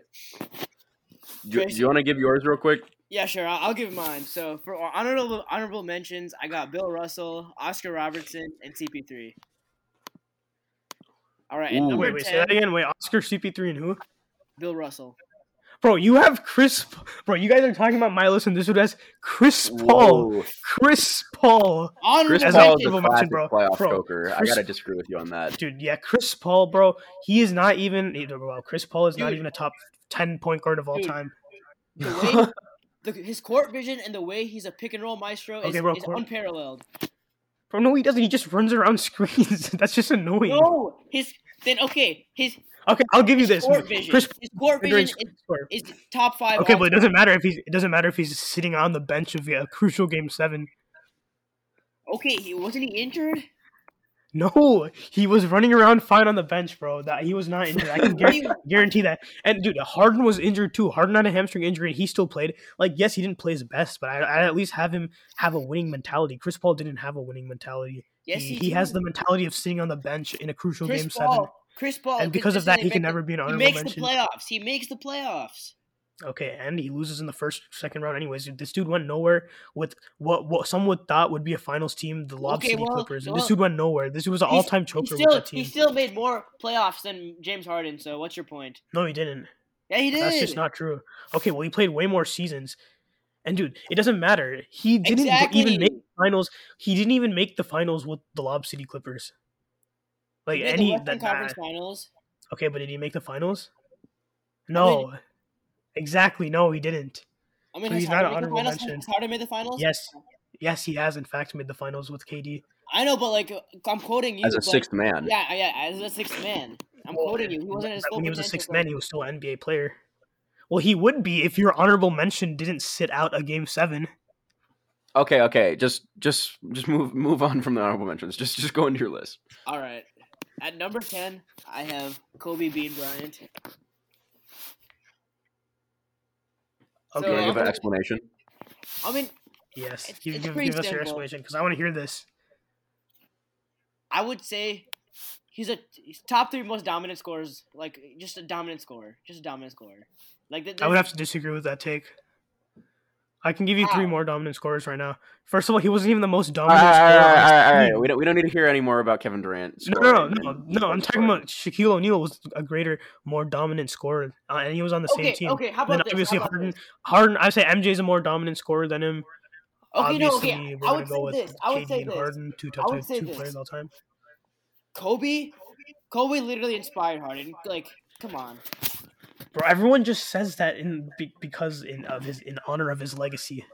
Do, do you want to give yours real quick? Yeah, sure. I'll, I'll give mine. So for honorable honorable mentions, I got Bill Russell, Oscar Robertson, and CP3. All right, and Ooh. number Wait, wait, say that again. Wait, Oscar CP3 and who? Bill Russell. Bro, you have Chris. Bro, you guys are talking about my list, and this dude has Chris Paul. Whoa. Chris Paul. Honorable Chris Paul is a mention, bro. playoff Bro, choker. I gotta disagree with you on that. Dude, yeah, Chris Paul, bro. He is not even. Well, Chris Paul is not even a top ten point guard of all Dude. time. The way the, his court vision and the way he's a pick and roll maestro is, bro, is court- unparalleled. Bro, no, he doesn't. He just runs around screens. That's just annoying. No, his then okay, his Okay, I'll give you this. court vision. Chris his court vision is, is top five. Okay, but it doesn't matter if he's. It doesn't matter if he's sitting on the bench of a crucial game seven. Okay, he wasn't he injured? No, he was running around fine on the bench, bro. That he was not injured. I can What do guar- you- guarantee that. And dude, Harden was injured too. Harden had a hamstring injury, and he still played. Like, yes, he didn't play his best, but I, I at least have him have a winning mentality. Chris Paul didn't have a winning mentality. Yes, he, he, he has the mentality of sitting on the bench in a crucial Chris game Paul. seven. Chris Paul, And because of that, he can make never be an He honorable makes mention. the playoffs. He makes the playoffs. Okay, and he loses in the first, second round, anyways. This dude went nowhere with what what some would thought would be a finals team, the Lob Okay, City well, Clippers, and well, this dude went nowhere. This dude was an all-time He choker with still, that he still made more playoffs than James Harden. So what's your point? No, he didn't. Yeah, he did. That's just not true. Okay, well, he played way more seasons. And dude, it doesn't matter. He didn't Exactly. even make finals. He didn't even make the finals with the Lob City Clippers. Like any that, Conference Finals. okay, but did he make the finals? No. Exactly, no, he didn't. I mean, So he's not Harden an the honorable finals? mention. Has Harden made the finals? Yes. Yes, he has in fact made the finals with KD. I know, but like, uh, I'm quoting you. As a but- sixth man. Yeah, yeah, as a sixth man. I'm quoting you. He wasn't as when he was a sixth man, he was still an NBA player. Well, he would be if your honorable mention didn't sit out a game seven. Okay, okay. Just just just move move on from the honorable mentions. Just just go into your list. All right. At number ten, I have Kobe Bean Bryant. Okay. You want to give an explanation? I mean, Yes, It's- give, it's give, give us your explanation because I want to hear this. I would say he's a he's top three most dominant scorers. Like just a dominant scorer, just a dominant scorer. Like th- I would have to disagree with that take. I can give you three more dominant scorers right now. First of all, he wasn't even the most dominant all right, scorer. all right, all right, all right. We don't we don't need to hear any more about Kevin Durant. No, no, no, no, no. I'm talking about Shaquille O'Neal was a greater, more dominant scorer, uh, and he was on the okay, same team. okay. How then about this? obviously How about Harden, this? Harden. I say MJ's a more dominant scorer than him. Okay, no, okay. we're I would go say with this. I would say and this. Harden, two I top would say two this. players all time. Kobe, Kobe literally inspired Harden. Like, come on. Bro, everyone just says that in because in of his in honor of his legacy.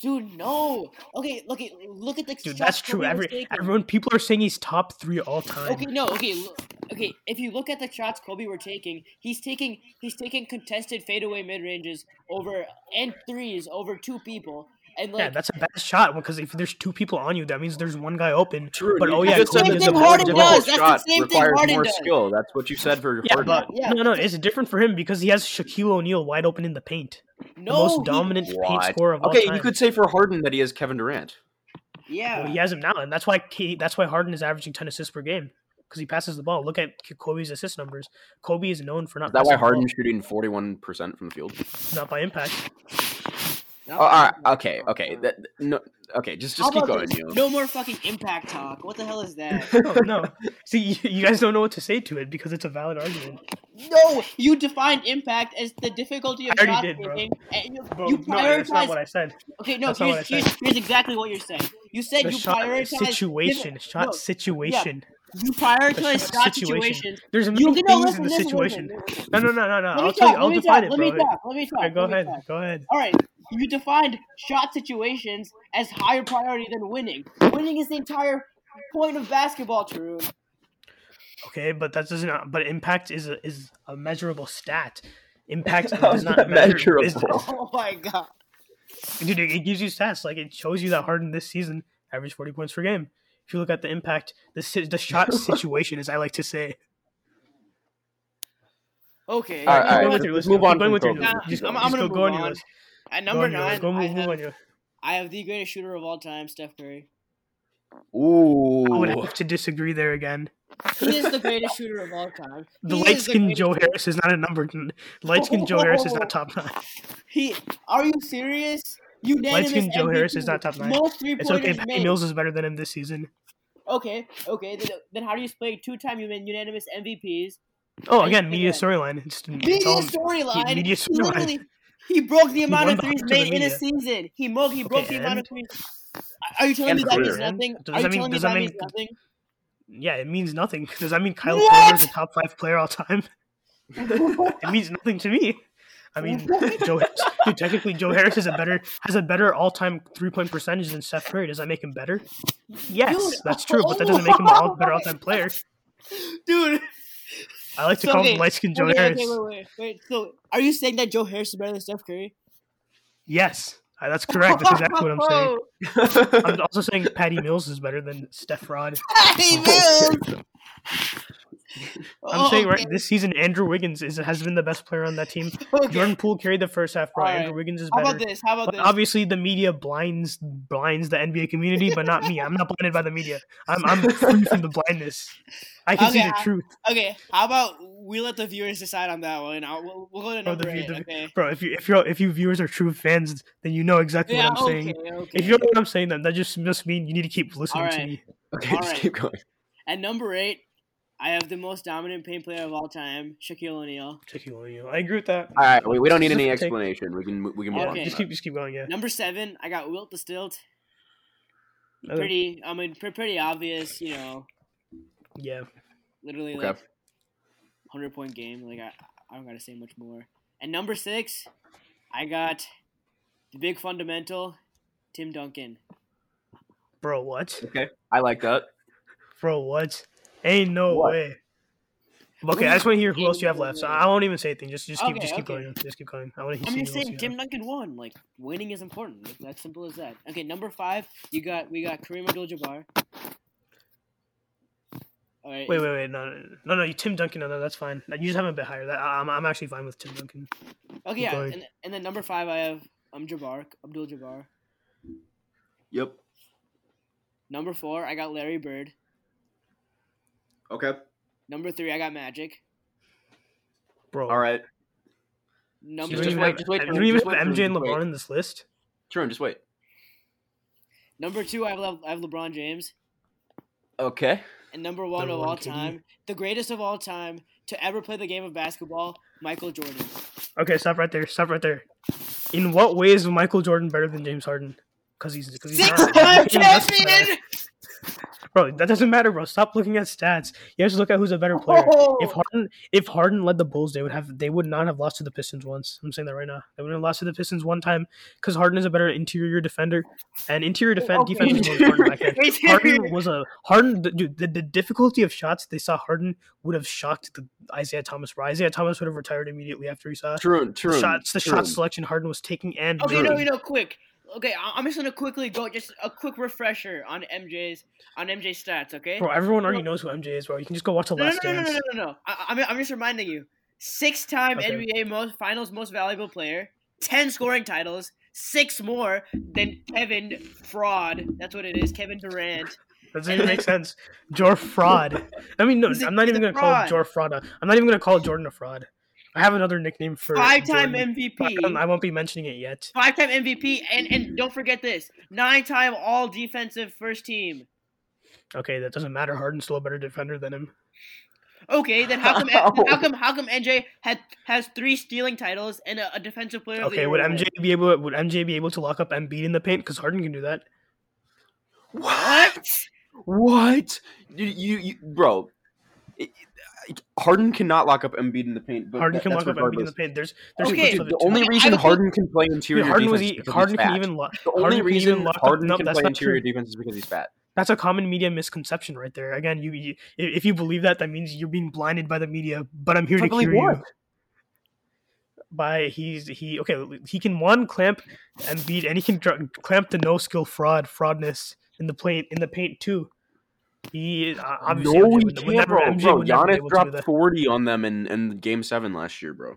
Dude, no. Okay, look at look at the Dude, that's true. Every everyone, people are saying he's top three all time. Okay, no, okay, look, okay. If you look at the shots Kobe were taking, he's taking he's taking contested fadeaway mid ranges over and threes over two people, and like yeah, that's a bad shot because if there's two people on you, that means there's one guy open. True, But oh you yeah, just said Kobe that is a thing more Harden difficult does. That's the shot same thing requires Harden more does. skill. That's what you said for Yeah, Harden. but Yeah. no, no, it's different for him because he has Shaquille O'Neal wide open in the paint, the no, most he- dominant paint scorer of all time. Okay, you could say for Harden that he has Kevin Durant. yeah, Well, he has him now, and that's why K, that's why Harden is averaging ten assists per game because he passes the ball. Look at Kobe's assist numbers. Kobe is known for not. Is that why the ball, Harden's shooting forty one percent from the field? not by impact? No. Oh, all right, okay, okay, that, no, okay. Just just keep going, you. No more fucking impact talk. What the hell is that? no, oh, no. See, you, you guys don't know what to say to it because it's a valid argument. no, you defined impact as the difficulty of I already shot did, bro. and you, Bro, you no, that's not what I said. okay, no, that's not here's, here's, here's exactly what you're saying. You said The you shot prioritize situation, different- shot no, situation. You prioritize shot situation. situations. There's You many no, things listen, in the situation. listen. No, no, no, no, no. Let I'll tell talk, you. I'll let me define talk, it, let bro. me talk, let me talk. Go let ahead. talk. Go ahead. All right, you defined shot situations as higher priority than winning. Winning is the entire point of basketball, True. Okay, but that doesn't. Uh, but impact is a, is a measurable stat. Impact does is not measure. measurable? Oh my god. dude, it, it gives you stats. Like it shows you that Harden this season averaged forty points per game. If you look at the impact, the si- the shot situation, as I like to say. Okay. All right, Keep all with let's move on going with your Kobe. list. Nah, Just, I'm- I'm gonna go, go on your on. list. At Go number on nine, Go I move, move have, on your. I have the greatest shooter of all time, Steph Curry. Ooh. I would have to disagree there again. He is the greatest shooter of all time. The He light is skinned Joe greatest- Harris is not a number. Light skinned Joe Harris is not top nine. He are you serious? Unanimous Light-skinned Joe Harris is not top nine. Most three It's okay. pointers Patty made. Mills is better than him this season. Okay, okay. Then, then how do you explain two-time unanimous MVPs? Oh, again, media storyline. It's, Media storyline. media He storyline. literally he broke the amount of threes hearts of the made in a season. He broke he broke the Okay, amount of and- threes. Are you telling And me that means nothing? Does Are you that mean- telling me does that that means mean- nothing? yeah, it means nothing. Does that mean Kyle What? Korver is a top five player all time? It means nothing to me. I mean, Joe, dude, technically Joe Harris is a better has a better all time three point percentage than Steph Curry. Does that make him better? Yes, Dude, that's true, but that doesn't make him a better all time player. Dude. I like to So, call okay, him light skinned Joe okay, Harris. okay, wait, wait, wait. So, are you saying that Joe Harris is better than Steph Curry? Yes, that's correct. That's exactly what I'm saying. Oh, I'm also saying Patty Mills is better than Steph Rod. Patty Mills. I'm saying right Okay, this season Andrew Wiggins is has been the best player on that team. okay. Jordan Poole carried the first half, bro. All right. Andrew Wiggins is How better. about this? How about But this? obviously, the media blinds blinds the NBA community, but not me. I'm not blinded by the media. I'm I'm free from the blindness. I can see the I- truth, Okay, how about we let the viewers decide on that one? I'll, we'll, we'll go to Bro, number the eight. the- okay. bro. If you if you if you viewers are true fans, then you know exactly Yeah. what I'm Okay. saying. Okay. If you don't know what I'm saying, then that just must mean you need to keep listening to me. Okay, All just right. keep going. At number eight, I have the most dominant paint player of all time, Shaquille O'Neal. Shaquille O'Neal. I agree with that. All right, we, we don't need any Just take- explanation. We can we can move on. Just keep just keep going. Yeah. Number seven, I got Wilt the Stilt. Okay. Pretty, I mean, pre- pretty obvious. You know, Yeah. literally Okay. like hundred point game. Like I, I don't gotta say much more. And number six, I got the big fundamental, Tim Duncan. Bro, what? Okay, I like that. Bro, what? Ain't no What? way. Okay, I just want to hear who else you have left. So I won't even say anything. Just just keep Okay, just keep okay. going. Just keep going. I want to hear. I'm just saying, Tim have. Duncan won. Like winning is important. It's that simple as that. Okay, number five, you got we got Kareem Abdul-Jabbar. All right. Wait, wait, wait. No, no, no, no. You Tim Duncan. No, no, that's fine. You just have him a bit higher. That I'm, I'm actually fine with Tim Duncan. Okay, yeah, going. and, and then number five, I have um Jabbar, Abdul Jabbar. Yep. Number four, I got Larry Bird. Okay. Number three, I got Magic. Bro, All right. Number You Just two, even wait, just wait, you don't even wait, have MJ and just wait. LeBron in this list. True. Just wait. number two, I have Le- I have LeBron James, Okay. and number one Number of one, all KD. time, the greatest of all time to ever play the game of basketball, Michael Jordan. Okay, stop right there. Stop right there. In what way is Michael Jordan better than James Harden? Because he's because he's. Six-time He doesn't matter. champion. Bro, that doesn't matter, bro. Stop looking at stats. You have to look at who's a better player. Oh. If Harden, if Harden led the Bulls, they would have, they would not have lost to the Pistons once. I'm saying that right now. They would not have lost to the Pistons one time because Harden is a better interior defender, and interior defense Okay. defense was more important back then. Harden was a Harden. The, dude, the, the difficulty of shots they saw Harden would have shocked the Isiah Thomas. Bro. Isiah Thomas would have retired immediately after he saw True. the True. shots. The true. shot selection Harden was taking and Okay, making. no, you know, quick. Okay, I'm just gonna quickly go, just a quick refresher on MJ's on MJ stats. Okay. Bro, everyone already knows who MJ is, bro. You can just go watch the No, no, last no, no, no, dance. no, no, no. I, I'm, I'm just reminding you. Six-time Okay. NBA most Finals most valuable player, ten scoring titles, six more than Kevin Fraud. That's what it is, Kevin Durant. Doesn't even make sense. Jor fraud. I mean, no, a- I'm not even gonna call fraud. Jor fraud. I'm not even gonna call Jordan a fraud. I have another nickname for Five-time Jordan, MVP. I won't be mentioning it yet. Five-time MVP, and and don't forget this: nine-time All Defensive First Team. Okay, that doesn't matter. Harden's still a better defender than him. Okay, then how come how come how come MJ had has three stealing titles and a, a defensive player? of the Okay, would award? MJ be able? Would MJ be able to lock up Embiid in the paint? Because Harden can do that. What? What? You, you, you bro. It- it- Harden cannot lock up Embiid in the paint, but Harden that- can that's lock up Embiid in the paint. There's there's Okay, Dude, the only Okay, reason I would- Harden can play interior Dude, Harden was defense e- is because Harden he's can fat. even lo- The only Harden reason even lock Harden up. can No, that's play not interior true. defense is because he's fat. That's a common media misconception right there. Again, you, you if you believe that, that means you're being blinded by the media. But I'm here to But believe cure what? you. By he's he okay he can one clamp and beat and he can dr- clamp the no skill fraud fraudness in the paint in the paint too. He obviously no, he can't, bro. MJ bro would never be Giannis able to do dropped 40 on them in, in Game 7 last year, bro.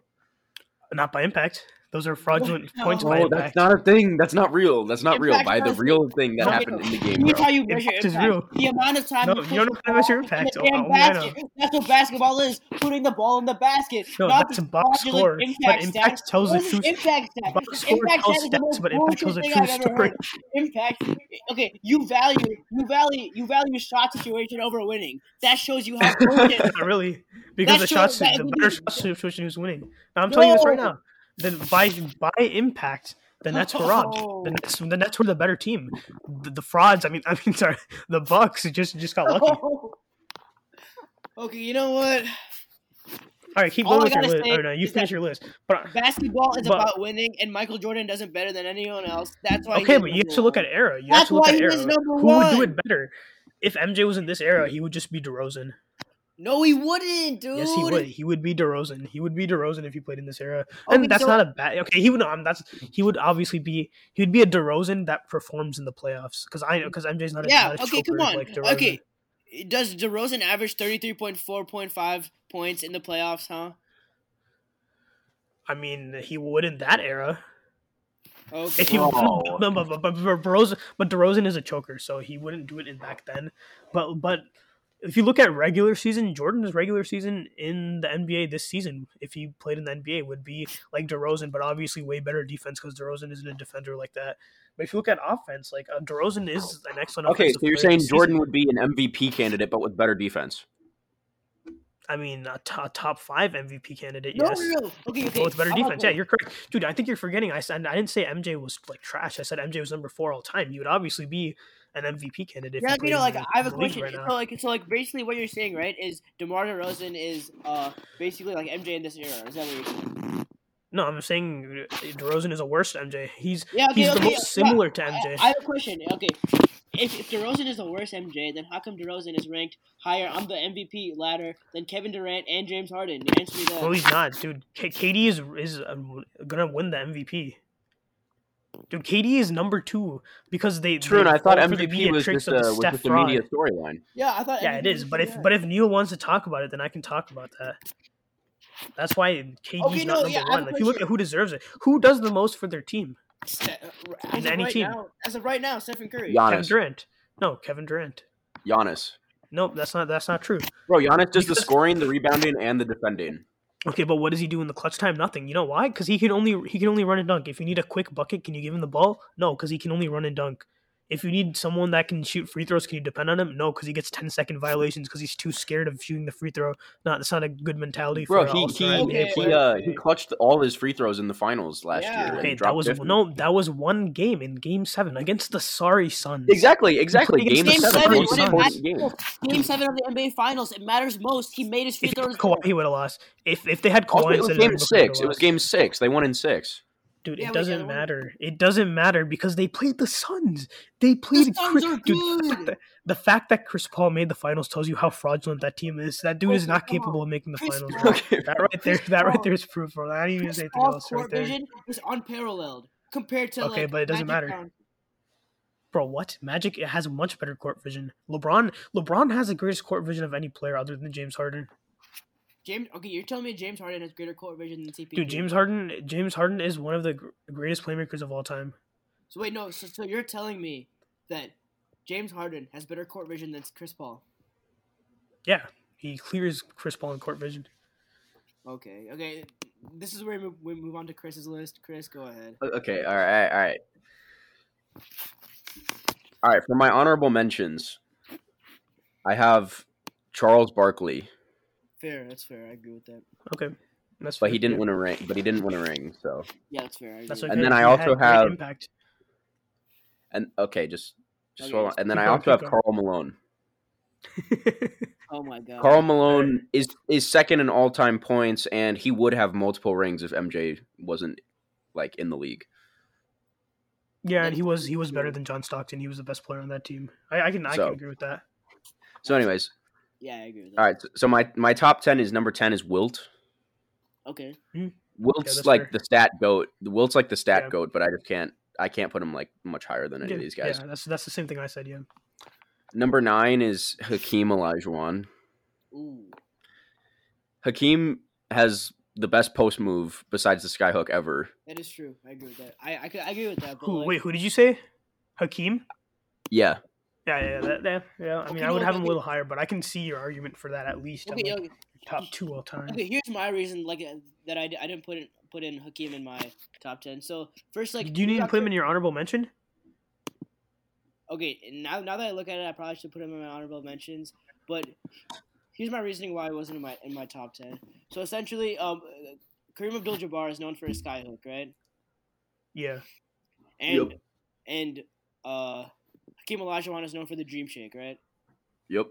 Not by impact. Those are fraudulent No. points by Oh, impact. that's not a thing. That's not real. That's not real. By the real thing that No, happened in the game, Here's bro. how you measure Impact is real. The amount of time No, you, you don't know how to measure impact. in the Oh, damn oh, I know. That's what basketball is. Putting the ball in the basket. No, not that's a box fraudulent score, but Impact impact stat. tells the truth. Impact stat. Box score Impact tells stat is the stats, most but impact tells bullshit a thing true I've ever story. heard. Impact. Okay, you value you value you value shot situation over winning. That shows you how. Not really, because the shots, the better shot situation is winning. I'm telling you this right now. Then by by impact, the Nets were robbed. Oh. The Nets, the Nets were the better team. The, the frauds. I mean, I mean, sorry, the Bucks just just got lucky. Okay, you know what? All right, keep All going with your list. no, you finish your list. But Basketball is But- about winning, and Michael Jordan does it better than anyone else. That's why. okay, but you have to look at era. You have That's to look why at era. Who would do it better? If MJ was in this era, he would just be DeRozan. No, he wouldn't, dude. Yes, he would. He would be DeRozan. He would be DeRozan if he played in this era. Okay, And that's so- not a bad. Okay, he would. Um, that's he would obviously be. He would be a DeRozan that performs in the playoffs. Because I because MJ's not a Yeah. not a Okay, come on. Like DeRozan. okay, does DeRozan average thirty three point four point five points in the playoffs? Huh? I mean, he would in that era. Okay. If he, Bro. but, but, but, but, DeRozan, but DeRozan is a choker, so he wouldn't do it in back then. But but if you look at regular season, Jordan's regular season in the NBA this season, if he played in the NBA, would be like DeRozan, but obviously way better defense because DeRozan isn't a defender like that. But if you look at offense, like uh, DeRozan is an excellent. Okay, so you're saying Jordan season. would be an MVP candidate, but with better defense. I mean, a top, top five MVP candidate. no, yes. no, no. Okay, okay. But with better I'm defense, yeah, you're correct, dude. I think you're forgetting. I said I didn't say MJ was like trash. I said MJ was number four all time. You would obviously be an MVP candidate. Yeah, you you know, like I have a question. right now. so, like, so, like, basically, what you're saying, right, is DeMar DeRozan is uh basically like MJ in this era. Is that what you're saying? No, I'm saying uh, DeRozan is a worse MJ. He's Yeah, okay, he's the okay, most yeah, similar to I- MJ. I, have a question. Okay, if, if DeRozan is the worst MJ, then how come DeRozan is ranked higher on the MVP ladder than Kevin Durant and James Harden? Answer me that. well, he's not, dude. K- KD is is um, gonna win the MVP. Dude, KD is number two because they. True, they and I thought fall the MVP was just of the a, was just a media storyline. yeah, I thought. Yeah, it MVP is. was But if that. but if Neil wants to talk about it, then I can talk about that. That's why KD's Okay, not no, number yeah, one. a If you look question. at who deserves it, who does the most for their team? Ste- in as of any right team. now, as of right now, Stephen Curry. Kevin Durant. No, Kevin Durant. Giannis. Nope, that's not that's not true. Bro, Giannis does the scoring, the rebounding, and the defending. Okay, but what does he do in the clutch time? Nothing. You know why? Because he can only he can only run and dunk. If you need a quick bucket, can you give him the ball? No, because he can only run and dunk. If you need someone that can shoot free throws, can you depend on him? No, because he gets 10 second violations because he's too scared of shooting the free throw. Not that's not a good mentality for Bro, an he he, Okay, he, uh, he clutched all his free throws in the finals last Yeah. year. Okay, that was 50. no, that was one game in Game Seven against the sorry Suns. Exactly, exactly. Game Game, seven, seven, Game seven. game. Game seven of the NBA Finals. It matters most. He made his free If throws. Kawhi, he would have lost. If if they had Kawhi Also, it was game Devin Booker, they six. It was game six. They won in six. Dude, Yeah, it doesn't other one? matter. It doesn't matter because they played the Suns. They played Suns Chris- are dude, the fact that- the fact that Chris Paul made the finals tells you how fraudulent that team is. That dude oh is not capable on. of making the Chris finals. Paul- Okay. That right there, that right there is proof, bro. I didn't even say anything Off else right there, vision is unparalleled compared to Okay, like, but it doesn't Magic matter. Johnson. bro. What Magic it has much better court vision. LeBron, LeBron has the greatest court vision of any player other than James Harden. James, okay, you're telling me James Harden has greater court vision than CP. Dude, James Harden, James Harden is one of the greatest playmakers of all time. So wait, no. So, so you're telling me that James Harden has better court vision than Chris Paul? Yeah, he clears Chris Paul in court vision. Okay, okay. This is where we move, we move on to Chris's list. Chris, go ahead. Okay, all right, all right. All right, for my honorable mentions, I have Charles Barkley, Fair, that's fair. I agree with that. Okay, that's. but fair. he didn't win a ring. But he didn't win a ring. So, Yeah, that's fair. I agree That's okay. And then I also had great have- impact. and okay, just just Okay, hold on. And then I also have going. Karl Malone. Oh my god. Karl Malone is is second in all time points, and he would have multiple rings if MJ wasn't like in the league. yeah, and he was he was better than John Stockton. He was the best player on that team. I, I can I So- can agree with that. So, anyways, Yeah, I agree with that. all right. So my my top ten is number ten is Wilt. Okay. Hmm. Wilt's that's like fair. the stat goat. Wilt's like the stat Yeah. goat, but I just can't. I can't put him like much higher than any yeah, of these guys. yeah, that's that's the same thing I said. Yeah, Number nine is Hakeem Olajuwon. Ooh. Hakeem has the best post move besides the skyhook ever. That is true. I agree with that. I I, I agree with that. Who? like, Wait, who did you say? Hakeem? Yeah, Yeah, yeah, that, that, yeah. I mean, Okay, I would no, have him a little higher, but I can see your argument for that at least. Okay, like, okay, top two all time. okay. Here's my reason, like uh, that I, I didn't put in put in Hakeem in my top ten. So first, like, Do you need to put him in your honorable mention? Okay, now now that I look at it, I probably should put him in my honorable mentions. But here's my reasoning why it wasn't in my in my top ten. So essentially, um, Kareem Abdul-Jabbar is known for his skyhook, right? Yeah. And and uh, Hakeem Olajuwon is known for the dream shake, right? yep.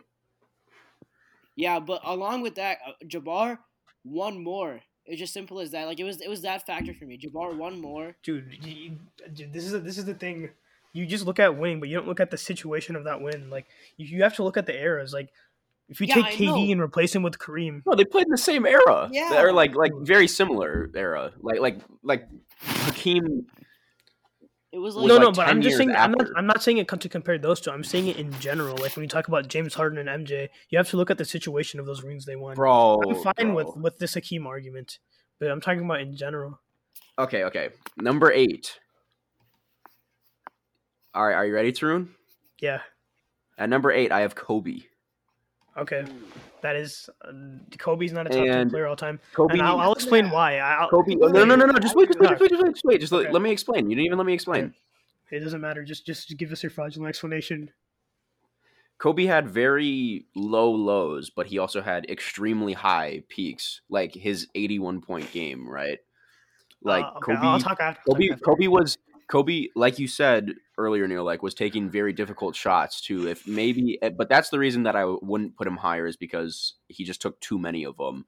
Yeah, but along with that, uh, Jabbar won more. It's just simple as that. Like it was it was that factor for me. Jabbar won more. Dude, you, you- dude, this is a, this is the thing. You just look at winning, but you don't look at the situation of that win. Like you, you have to look at the eras. Like if you Yeah, take I KD know. and replace him with Kareem, No, they played in the same era. Yeah. or like like very similar era. Like like like Hakeem. It was Was like no, no, but I'm just saying. I'm not. I'm not saying it to compare those two. I'm saying it in general. Like when you talk about James Harden and MJ, you have to look at the situation of those rings they won. Bro, I'm fine bro. with with this Hakeem argument, but I'm talking about in general. Okay, okay. Number eight. All right, are you ready, Tarun? Yeah. At number eight, I have Kobe. Okay. That is uh, Kobe's not a top ten And player all time, Kobe. and I'll, I'll explain why. I- I'll, Kobe. Wait, no, no, no, no. Just wait. Just wait. Just wait. Just wait. Just wait. Just, wait. let, Okay. let me explain. You didn't even let me explain. It doesn't matter. Just just give us your fraudulent explanation. Kobe had very low lows, but he also had extremely high peaks, like his 81 point game, right? Like Uh, okay, Kobe. I'll talk after. Kobe, talk after. Kobe was Kobe, like you said earlier, Neil, like was taking very difficult shots too. If maybe, eh, but that's the reason that I wouldn't put him higher is because he just took too many of them.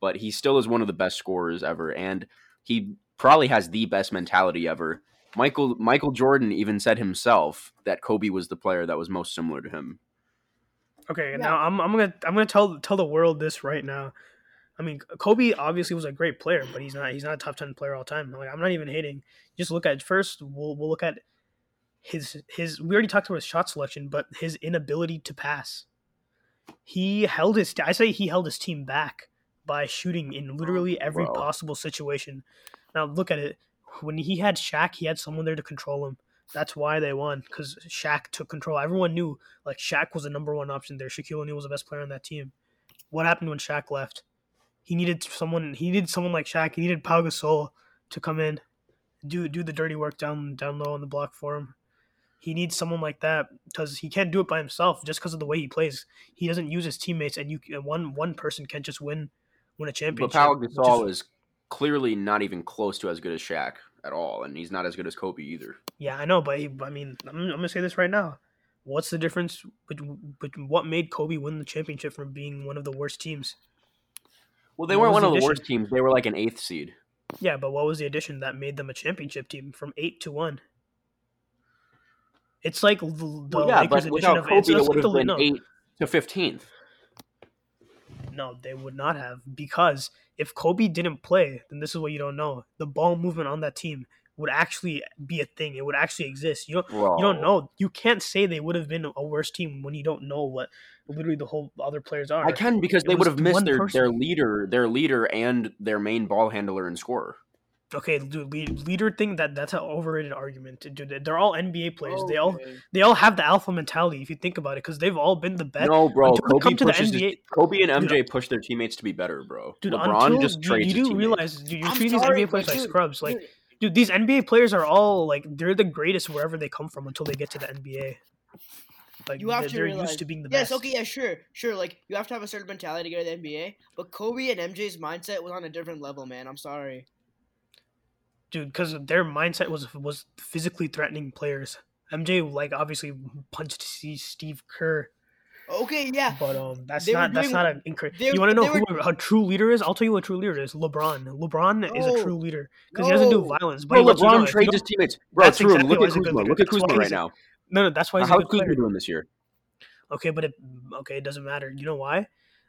But he still is one of the best scorers ever, and he probably has the best mentality ever. Michael Michael Jordan even said himself that Kobe was the player that was most similar to him. Okay, Yeah. now I'm I'm gonna I'm gonna tell tell the world this right now. I mean, Kobe obviously was a great player, but he's not he's not a top ten player all time. Like I'm not even hating. Just look at first. We'll we'll look at his his. We already talked about his shot selection, but his inability to pass. He held his. I say he held his team back by shooting in literally oh, every Bro. possible situation. Now look at it. When he had Shaq, he had someone there to control him. That's why they won because Shaq took control. Everyone knew like Shaq was the number one option there. Shaquille O'Neal was the best player on that team. What happened when Shaq left? He needed someone. He needed someone like Shaq. He needed Pau Gasol to come in, do do the dirty work down down low on the block for him. He needs someone like that because he can't do it by himself just because of the way he plays. He doesn't use his teammates, and you one one person can't just win win a But championship. Pau which Gasol is clearly not even close to as good as Shaq at all, and he's not as good as Kobe either. Yeah, I know, but he, I mean, I'm, I'm gonna say this right now. What's the difference between what made Kobe win the championship from being one of the worst teams? Well, they weren't one of the the worst teams. They were like an eighth seed. Yeah, but what was the addition that made them a championship team from eight to one? It's like the, the Well, yeah, Lakers but without of Kobe, it's, it would have been no, eight to fifteenth. no, they would not have because if Kobe didn't play, then this is what you don't know: the ball movement on that team would actually be a thing. It would actually exist. You don't. Bro, You don't know. You can't say they would have been a worse team when you don't know what literally the whole other players are. I can because It they would have missed their, person. their leader, their leader, and their main ball handler and scorer. Okay, dude, leader thing that that's an overrated argument. Dude, they're all NBA players. They all Okay. they all have the alpha mentality if you think about it, because they've all been the best. No, bro. until they Kobe come to the pushes his- NBA Kobe and Dude, MJ uh, push their teammates to be better, bro. Dude, LeBron until just you, trades you do teammates. realize, dude, you're I'm treating sorry, these NBA players but like dude, scrubs. Like, dude, dude, these NBA players are all like they're the greatest wherever they come from until they get to the NBA. Like, you have they- to realize. used to being the best. yes, best. okay, yeah, sure, sure. Like you have to have a certain mentality to get to the NBA. But Kobe and MJ's mindset was on a different level, man. I'm sorry. dude, because their mindset was was physically threatening players. MJ like obviously punched Steve- Steve Kerr, Okay, yeah. but um, that's They were not that's not an incre- You want to know they who a, a true leader is? I'll tell you what a true leader is. LeBron. LeBron is a true leader because he doesn't do violence. But Bro, he you know LeBron trades his teammates. Bro, That's true. exactly look at he's a good Kuzma. Look at Kuzma right now. No, no, that's why he's How's a good player. doing this year? Okay, but it okay, it doesn't matter. You know why?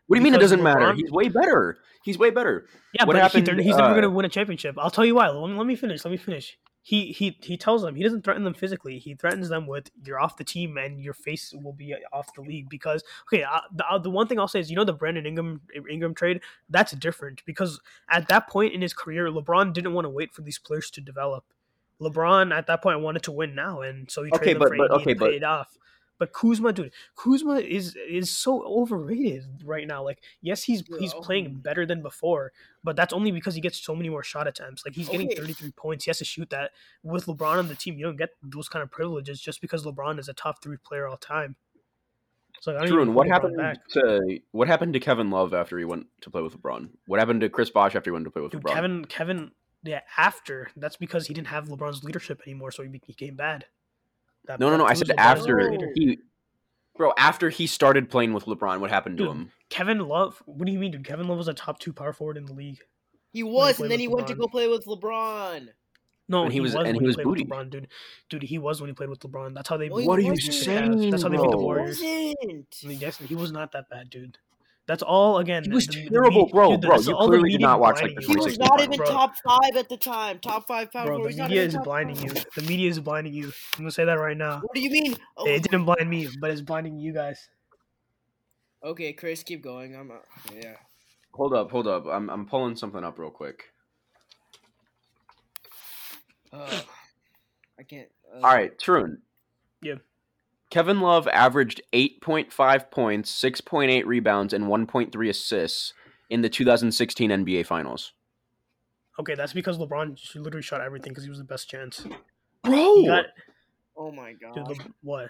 What do you mean it doesn't matter? He's way better. He's way better. Yeah, What but happened, he, he's never uh, going to win a championship. I'll tell you why. Let me, let me finish. Let me finish. he he he tells them he doesn't threaten them physically. He threatens them with you're off the team and your face will be off the league because okay. Uh, the uh, the one thing I'll say is you know the Brandon Ingram Ingram trade that's different because at that point in his career, LeBron didn't want to wait for these players to develop. LeBron at that point wanted to win now, and so he Okay, traded but- for but- AD okay, and but- paid off. But Kuzma, dude, Kuzma is is so overrated right now. Like, yes, he's he's playing better than before, but that's only because he gets so many more shot attempts. Like he's getting 33 points. He has to shoot that. With LeBron on the team, you don't get those kind of privileges just because LeBron is a top three player all time. So I don't True. And what happened back. to what happened to Kevin Love after he went to play with LeBron? What happened to Chris Bosh after he went to play with Dude, LeBron? Kevin, Kevin, yeah, after that's because he didn't have LeBron's leadership anymore, so he became bad. That- no, no, no. I said after he, bro. After he started playing with LeBron, what happened to him? Kevin Love. What do you mean, dude? Kevin Love was a top two power forward in the league. He was, played and then with he went to go play with LeBron. No, And he he was- was, and when he was played booty. with LeBron, dude. Dude, he was when he played with LeBron. That's how they. No, he What are you wasn't. saying, That's how they beat the bro? Warriors. Wasn't. I mean, yes, he was not that bad, dude. That's all again. He was the- the terrible, me- bro, dude, bro, you all clearly did not watch, like, the you. He was 365. not even Bro. top five at the time. Top five power Bro, forward. the He's media is blinding five. you. The media is blinding you. I'm gonna say that right now. What do you mean? Oh, It didn't blind me, but it's blinding you guys. okay, Chris, keep going. I'm. Uh, yeah. Hold up, hold up. I'm I'm pulling something up real quick. Uh, I can't. Uh, All right, Tarun. Yeah. Kevin Love averaged 8.5 points, 6.8 rebounds, and 1.3 assists in the 2016 NBA Finals. Okay, that's because LeBron sh- literally shot everything because he was the best chance. Bro, got, Oh my god. dude, Le- what?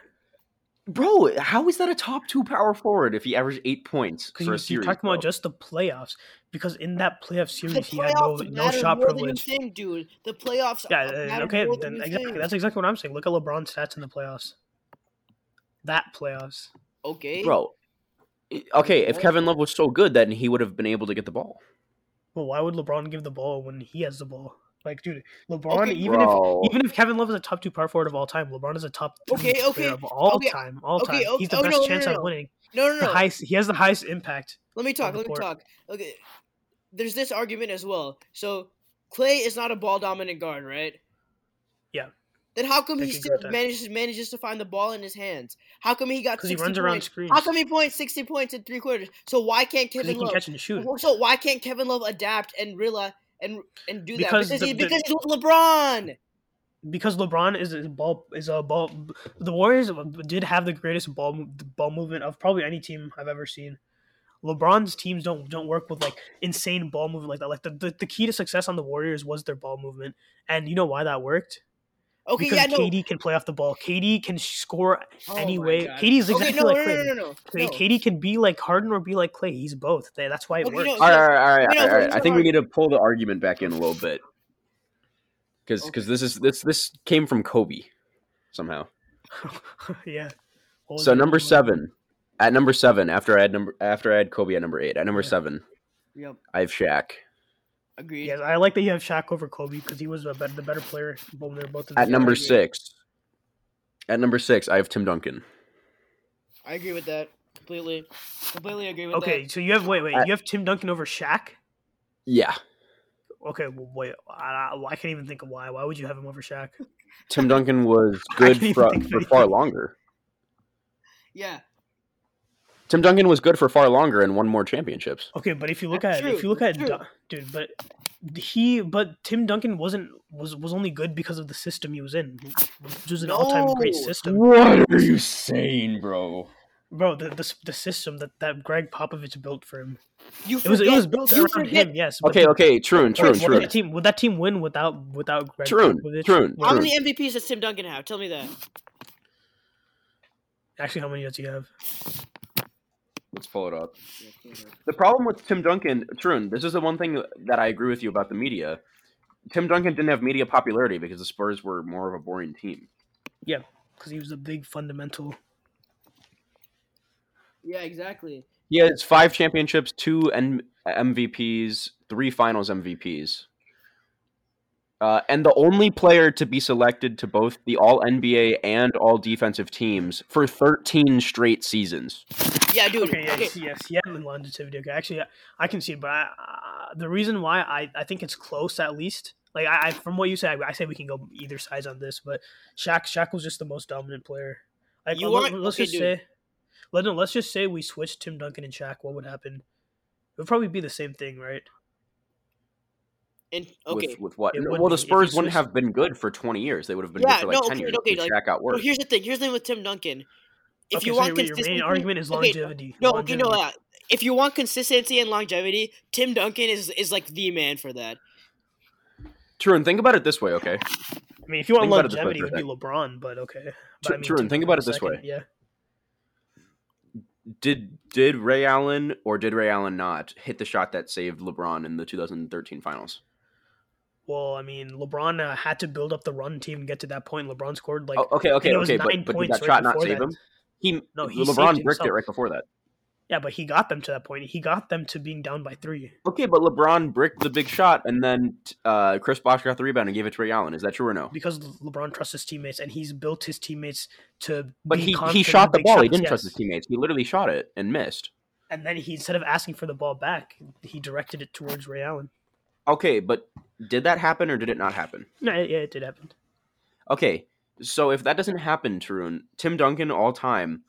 bro, how is that a top two power forward if he averaged eight points Because for a you're talking bro? about just the playoffs. Because in that playoff the series, he had no no shot more than you privilege. think, dude. The playoffs. Yeah, uh, okay, more than then you exactly. think. That's exactly what I'm saying. Look at LeBron's stats in the playoffs. That playoffs. okay. bro. Okay, if Kevin Love was so good, then he would have been able to get the ball. Well, why would LeBron give the ball when he has the ball? Like, dude, LeBron. Okay, even Bro. if even if Kevin Love is a top two power forward of all time, LeBron is a top three Okay, okay, of all okay, time. All okay, time. okay, He's the oh, best no, no, chance no, at winning. no, no, The no. highest. He has the highest impact. Let me talk. the Let me talk. Okay. There's this argument as well. So Clay is not a ball dominant guard, right? Then how come he still manages manages to find the ball in his hands? How come he got 'Cause he 60 runs around points? screens. How come he points 60 points in three quarters? So why can't Because he Kevin can Love? catch and shoot. So why can't Kevin Love adapt and realize and and do Because that? Because the- he the- because he's with LeBron. because LeBron is a ball is a ball. The Warriors did have the greatest ball ball movement of probably any team I've ever seen. LeBron's teams don't don't work with like insane ball movement like that. Like the, the, the key to success on the Warriors was their ball movement, and you know why that worked? Okay, because yeah, no. KD can play off the ball. KD can score Oh my anyway. God. KD's okay, exactly no, like no, Clay. no, no, no, K- no. KD can be like Harden or be like Clay. He's both. That's why it Okay, works. no, All right, all right, all right, You know, all right, all right. here's I think we need to pull the argument back in a little bit because Okay. this is this this came from Kobe somehow. yeah. What So it? number seven, at number seven, after I had number after I had Kobe at number eight, at number Yeah. seven, Yep, I have Shaq. Agreed. Yes, I like that you have Shaq over Kobe because he was a better, the better player. Both they're both At number agree. six, at number six, I have Tim Duncan. I agree with that completely. Completely agree with that. Okay, so you have wait, wait, I- you have Tim Duncan over Shaq. Yeah, Okay, well, wait, I, I, I can't even think of why. Why would you have him over Shaq? Tim Duncan was good for, for far longer. Yeah, Tim Duncan was good for far longer and won more championships. Okay, but if you look That's at if you look at. Dun- dude, but he but Tim Duncan wasn't was was only good because of the system he was in. Which was an all time great system, What are you saying, bro? bro. The, the the system that that Gregg Popovich built for him. you It was it was built you around forget- him. Yes. Okay, the- okay, true and true Would true. that team would that team win without without Gregg True, Popovich? true, How many MVPs does Tim Duncan have? Tell me that. Actually, how many does he have? Let's pull it up. The problem with Tim Duncan, Tarun, this is the one thing that I agree with you about the media. Tim Duncan didn't have media popularity because the Spurs were more of a boring team. Yeah, because he was a big fundamental. Yeah, exactly. He has five championships, two N- MVPs, three Finals MVPs, uh, and the only player to be selected to both the All NBA and All Defensive teams for 13 straight seasons. Yeah, dude. Okay, Okay, yes, yes, yeah, the longevity. Okay, actually, I, I can see it, but I, uh, the reason why I, I think it's close at least Like I, I from what you said, I, I say we can go either sides on this, but Shaq Shaq was just the most dominant player. Like You let, want- us okay, just dude. say, let no, let's just say we switched Tim Duncan and Shaq. What would happen? It would probably be the same thing, right? And okay, With, with what? No, well, the Spurs you wouldn't have been good for 20 years. They would have been Yeah, good for like no, 10 okay, years. okay, like- Shaq got well, worse. here's the thing. Here's the thing with Tim Duncan. If Okay, you so want your, your main consistency, argument is okay, longevity. no, okay, no, Longevity. uh, if you want consistency and longevity, Tim Duncan is is like the man for that. True, and think about it this way, okay? I mean, if you want Think about it this way longevity, it would be LeBron, but okay. But, True- I mean, true, and think about it this second, way. Yeah. Did did Ray Allen or did Ray Allen not hit the shot that saved LeBron in the 2013 finals? Well, I mean, LeBron uh, had to build up the run team and get to that point. LeBron scored like oh, okay, okay, it was okay, nine but, but did points that right shot not before save that. him? He No, he LeBron bricked it right before that. yeah, but he got them to that point. He got them to being down by three. Okay, but LeBron bricked the big shot, and then uh, Chris Bosh got the rebound and gave it to Ray Allen. Is that true or no? because LeBron trusts his teammates and he's built his teammates to. But he, he shot the ball. He didn't trust his teammates. He literally shot it and missed. And then he instead of asking for the ball back, he directed it towards Ray Allen. Okay, but did that happen or did it not happen? No, yeah, it did happen. Okay, so if that doesn't happen, Tarun, Tim Duncan all time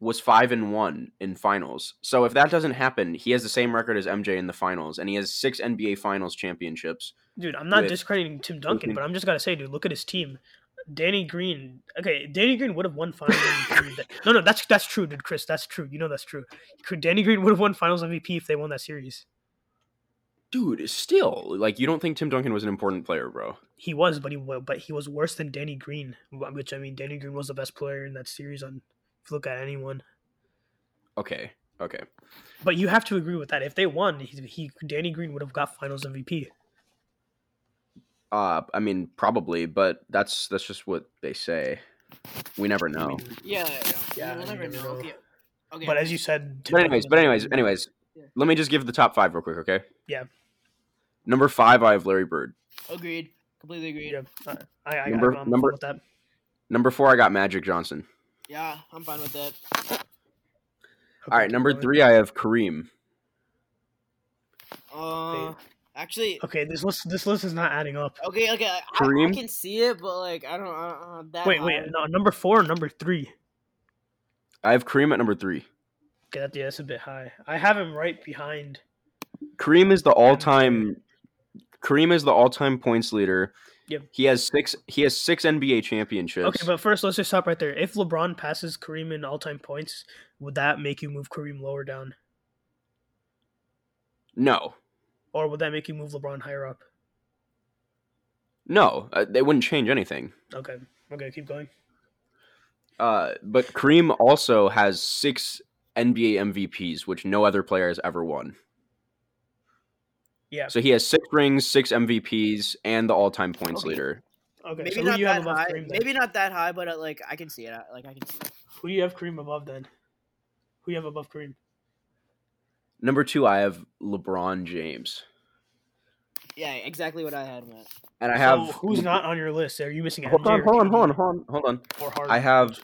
was five and one in finals. So if that doesn't happen, he has the same record as MJ in the finals, and he has six NBA Finals championships. Dude, I'm not With- discrediting Tim Duncan, but I'm just gotta say, dude, look at his team. Danny Green. Okay, Danny Green would have won Finals MVP. no, no, that's that's true, dude. Chris, that's true. You know that's true. Could Danny Green would have won Finals MVP if they won that series. Dude, still, like you don't think Tim Duncan was an important player, bro? He was, but he wa- but he was worse than Danny Green. Which I mean, Danny Green was the best player in that series. On if you look at anyone, Okay, okay. but you have to agree with that. If they won, he, he Danny Green would have got Finals MVP. Uh, I mean, probably, but that's that's just what they say. We never I know. mean, Yeah, yeah, Yeah, we'll never never know. know. Okay, okay. but as you said, But anyways, but anyways, anyways, Yeah. let me just give the top five real quick, okay? Yeah. Number five, I have Larry Bird. agreed, completely agreed. Yeah, I, I, I, Number- I'm number- fine with that. Number four, I got Magic Johnson. Yeah, I'm fine with that. Okay, All right, number three, I have Kareem. Uh, actually, Okay, this list this list is not adding up. okay, okay, I, I Kareem? can see it, but like I don't, uh, uh, that. Wait, wait, high. no, number four, or number three. I have Kareem at number three. Okay, that, yeah, that's a bit high. I have him right behind. Kareem is the all-time. Kareem is the all-time points leader. Yep. He has six. He has six NBA championships. Okay, but first let's just stop right there. If LeBron passes Kareem in all time points, would that make you move Kareem lower down, no, or would that make you move LeBron higher up? no, uh, they wouldn't change anything. Okay, okay, keep going. Uh, but Kareem also has six NBA MVPs, which no other player has ever won. Yeah. So he has six rings, six MVPs, and the all-time points Okay. leader. Okay, Maybe so not you that above high. Kareem? Maybe not that high, but uh, like I can see it. Like I can see it. Who do you have Kareem above then? Who do you have above Kareem? Number two, I have LeBron James, Yeah, exactly what I had, Matt. and I have so who's not on your list? Are you missing? Hold on, hold on, hold on, hold on, hold on. I have,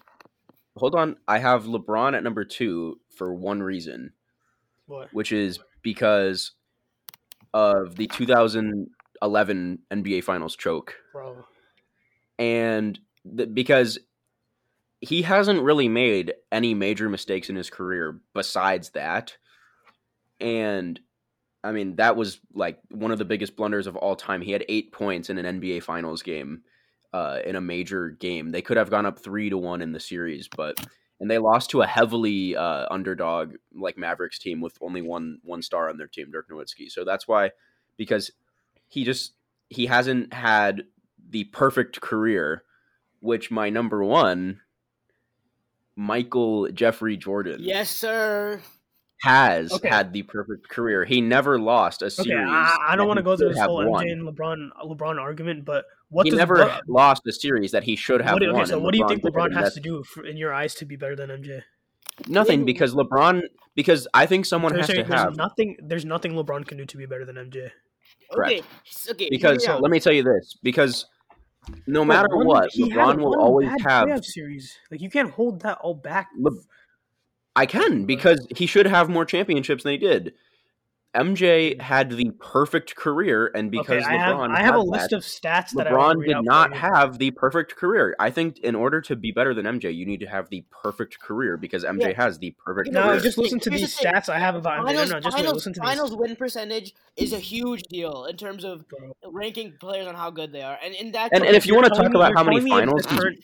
hold on, I have LeBron at number two for one reason, what? which is because of the 2011 NBA Finals choke. Bro, and th- because he hasn't really made any major mistakes in his career besides that and i mean that was like one of the biggest blunders of all time he had eight points in an nba finals game uh, in a major game they could have gone up three to one in the series but and they lost to a heavily uh, underdog like mavericks team with only one one star on their team dirk nowitzki so that's why because he just he hasn't had the perfect career, which my number one, Michael Jeffrey Jordan, Yes, sir. has Okay. had the perfect career. He never lost a okay, series. I, I don't want to go through should this have whole won. MJ and LeBron LeBron argument, but what he does never what, lost a series that he should have what do- won. okay, so what do you think LeBron has to do for, in your eyes to be better than MJ? Nothing because LeBron. Because I think someone So you're has to saying there's have. nothing. There's nothing LeBron can do to be better than MJ. Correct. Okay, s- okay. Because hear me let me tell you this. Because no matter one- what, he had LeBron will always have series. Like you can't hold that all back. Le- I can because he should have more championships than he did. MJ had the perfect career, and because okay, I have LeBron I have a had list that, of stats that LeBron read did not have the perfect career. I think in order to be better than MJ, you need to have the perfect career because MJ Yeah. has the perfect No, No, career. just listen to Here's the these thing. stats I have about MJ. No, Finals, no, just finals, listen to these. win percentage is a huge deal in terms of ranking players on how good they are, and in that And- and if you wanna talk about how many telling me if finals the he's- current-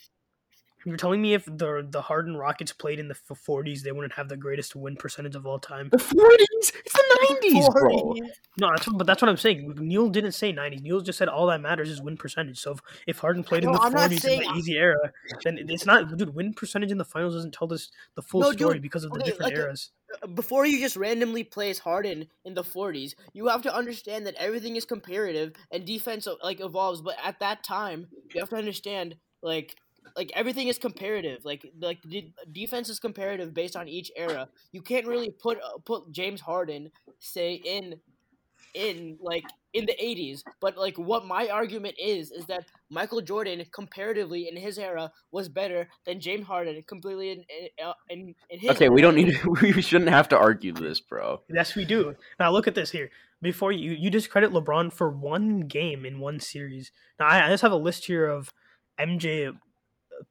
You're telling me if the the Harden Rockets played in the 40s, they wouldn't have the greatest win percentage of all time. the forties, it's the nineties, bro. No, that's what, but that's what I'm saying. Neil didn't say 90s. Neil just said all that matters is win percentage. So if, if Harden played in the I'm not 40s in saying- the easy era, then it's not. Dude, win percentage in the finals doesn't tell us the full No, story dude, because of the okay, different like, uh, eras. before you just randomly place Harden in the 40s, you have to understand that everything is comparative and defense uh, like evolves. But at that time, you have to understand like like everything is comparative. Like like the defense is comparative based on each era. You can't really put uh, put James Harden say in in like in the 80s but like what my argument is is that michael jordan comparatively in his era was better than james harden completely in in, uh, in, in his Okay, we don't need. to, We shouldn't have to argue this, bro. Yes, we do. Now look at this here. Before you you discredit LeBron for one game in one series. Now I, I just have a list here of MJ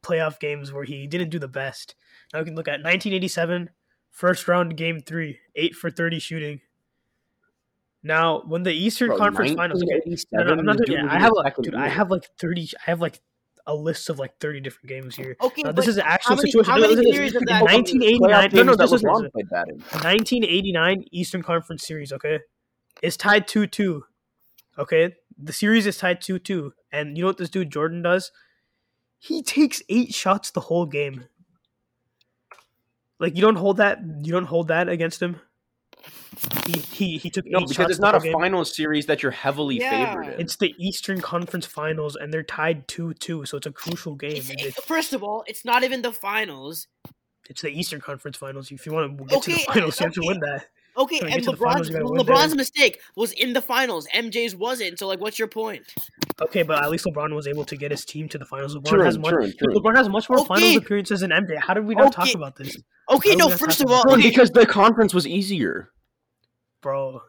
playoff games where he didn't do the best. Now we can look at 1987 first round game three, eight for 30 shooting. Now when the Eastern Bro, Conference Finals, okay, no, no, I'm not the doing dude it. was I have his like, dude, I have like 30. I have like a list of like 30 different games here. okay Now this is an actual how many, situation. how No, many listen series of In that 1989, no, no, that this is- LeBron played bad in. 1989 Eastern Conference Series, okay, is tied 2 2. Okay, the series is tied 2 2. And you know what this dude Jordan does? He takes eight shots the whole game. Like you don't hold that. You don't hold that against him. He he, he took No, eight because shots it's not a game. final series that you're heavily Yeah. favored in. It's the Eastern Conference Finals, and they're tied 2 2. So it's a crucial game. It's, It- first of all, it's not even the finals. It's the Eastern Conference Finals. If you want to get to the finals, you have to win that. Okay, and get to the finals, LeBron's you gotta win LeBron's mistake was in the finals. MJ's wasn't. So like, what's your point? Okay, but at least LeBron was able to get his team to the finals. LeBron True, has much. true, true. LeBron has much more finals appearances than MJ. How did we not talk about this, Okay, no. First of all, okay, because the conference was easier. bro?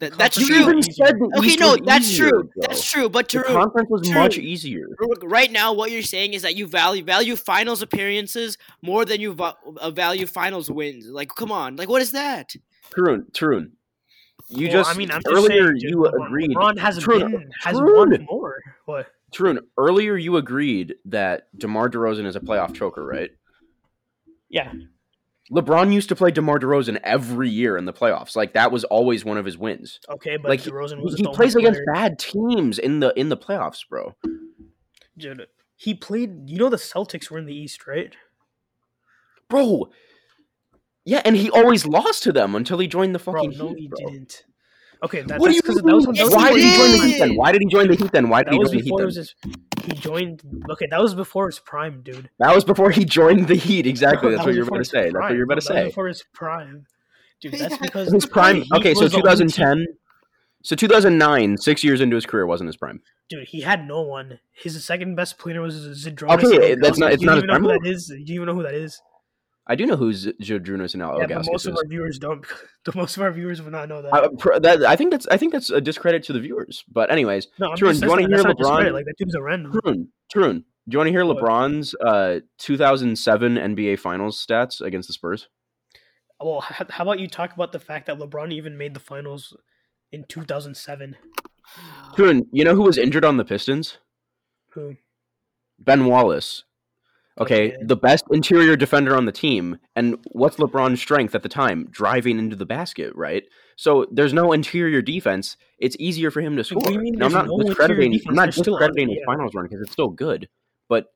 that, that's You true. even said the Okay, East no, that's easier, true. bro. That's true. But The conference was True. much easier. right now, what you're saying is that you value value finals appearances more than you va- uh, value finals wins. Like, come on, like, what is that? Tarun, Tarun, you Well, just I mean, I'm just earlier saying, you LeBron, agreed. LeBron has True, been has won more. What? Tarun, earlier you agreed that DeMar DeRozan is a playoff choker, right? Yeah, LeBron used to play DeMar DeRozan every year in the playoffs. Like that was always one of his wins. okay, but like DeRozan he, was he plays against player- bad teams in the in the playoffs, bro. Dude, he played. You know the Celtics were in the East, right? Bro. Yeah, and he always lost to them until he joined the fucking Bro, no, Heat, he bro. didn't. Okay, that, What that's because mean? that was when that Why did he join the. Heat then? Why did he join the Heat then? Why did That he join the Heat then? his. He joined. Okay, that was before his prime, dude. That was before he joined the Heat. Exactly. No, That's that what you're about to his say. That's what you're about No, to that was say. Before his prime, dude. That's because His prime. Okay, so was the only team- 2010. So 2009, six years into his career, wasn't his prime. Dude, he had no one. His second best player was Zydrunas. Okay, that's not- it's you not his prime? that is? Do you even know who that is? I do know who's Zydrunas and Al yeah, but most of our viewers don't. The most of our viewers would not know that. I, pr- that, I think that's I think that's a discredit to the viewers. But anyways, no, Tarun, do you hear not- that's not LeBron? Like that dude's a random. Tarun, Tarun, do you want to hear What? LeBron's uh, 2007 NBA Finals stats against the Spurs? Well, how about you talk about the fact that LeBron even made the finals in 2007? Tarun, you know who was injured on the Pistons? Who? Ben Wallace. Okay, Okay. the best interior defender on the team. And what's LeBron's strength at the time? Driving into the basket, right? So there's no interior defense. It's easier for him to score. mean Now, I'm not no interior discrediting. I'm not They're still on- discrediting his finals run because it's still good. But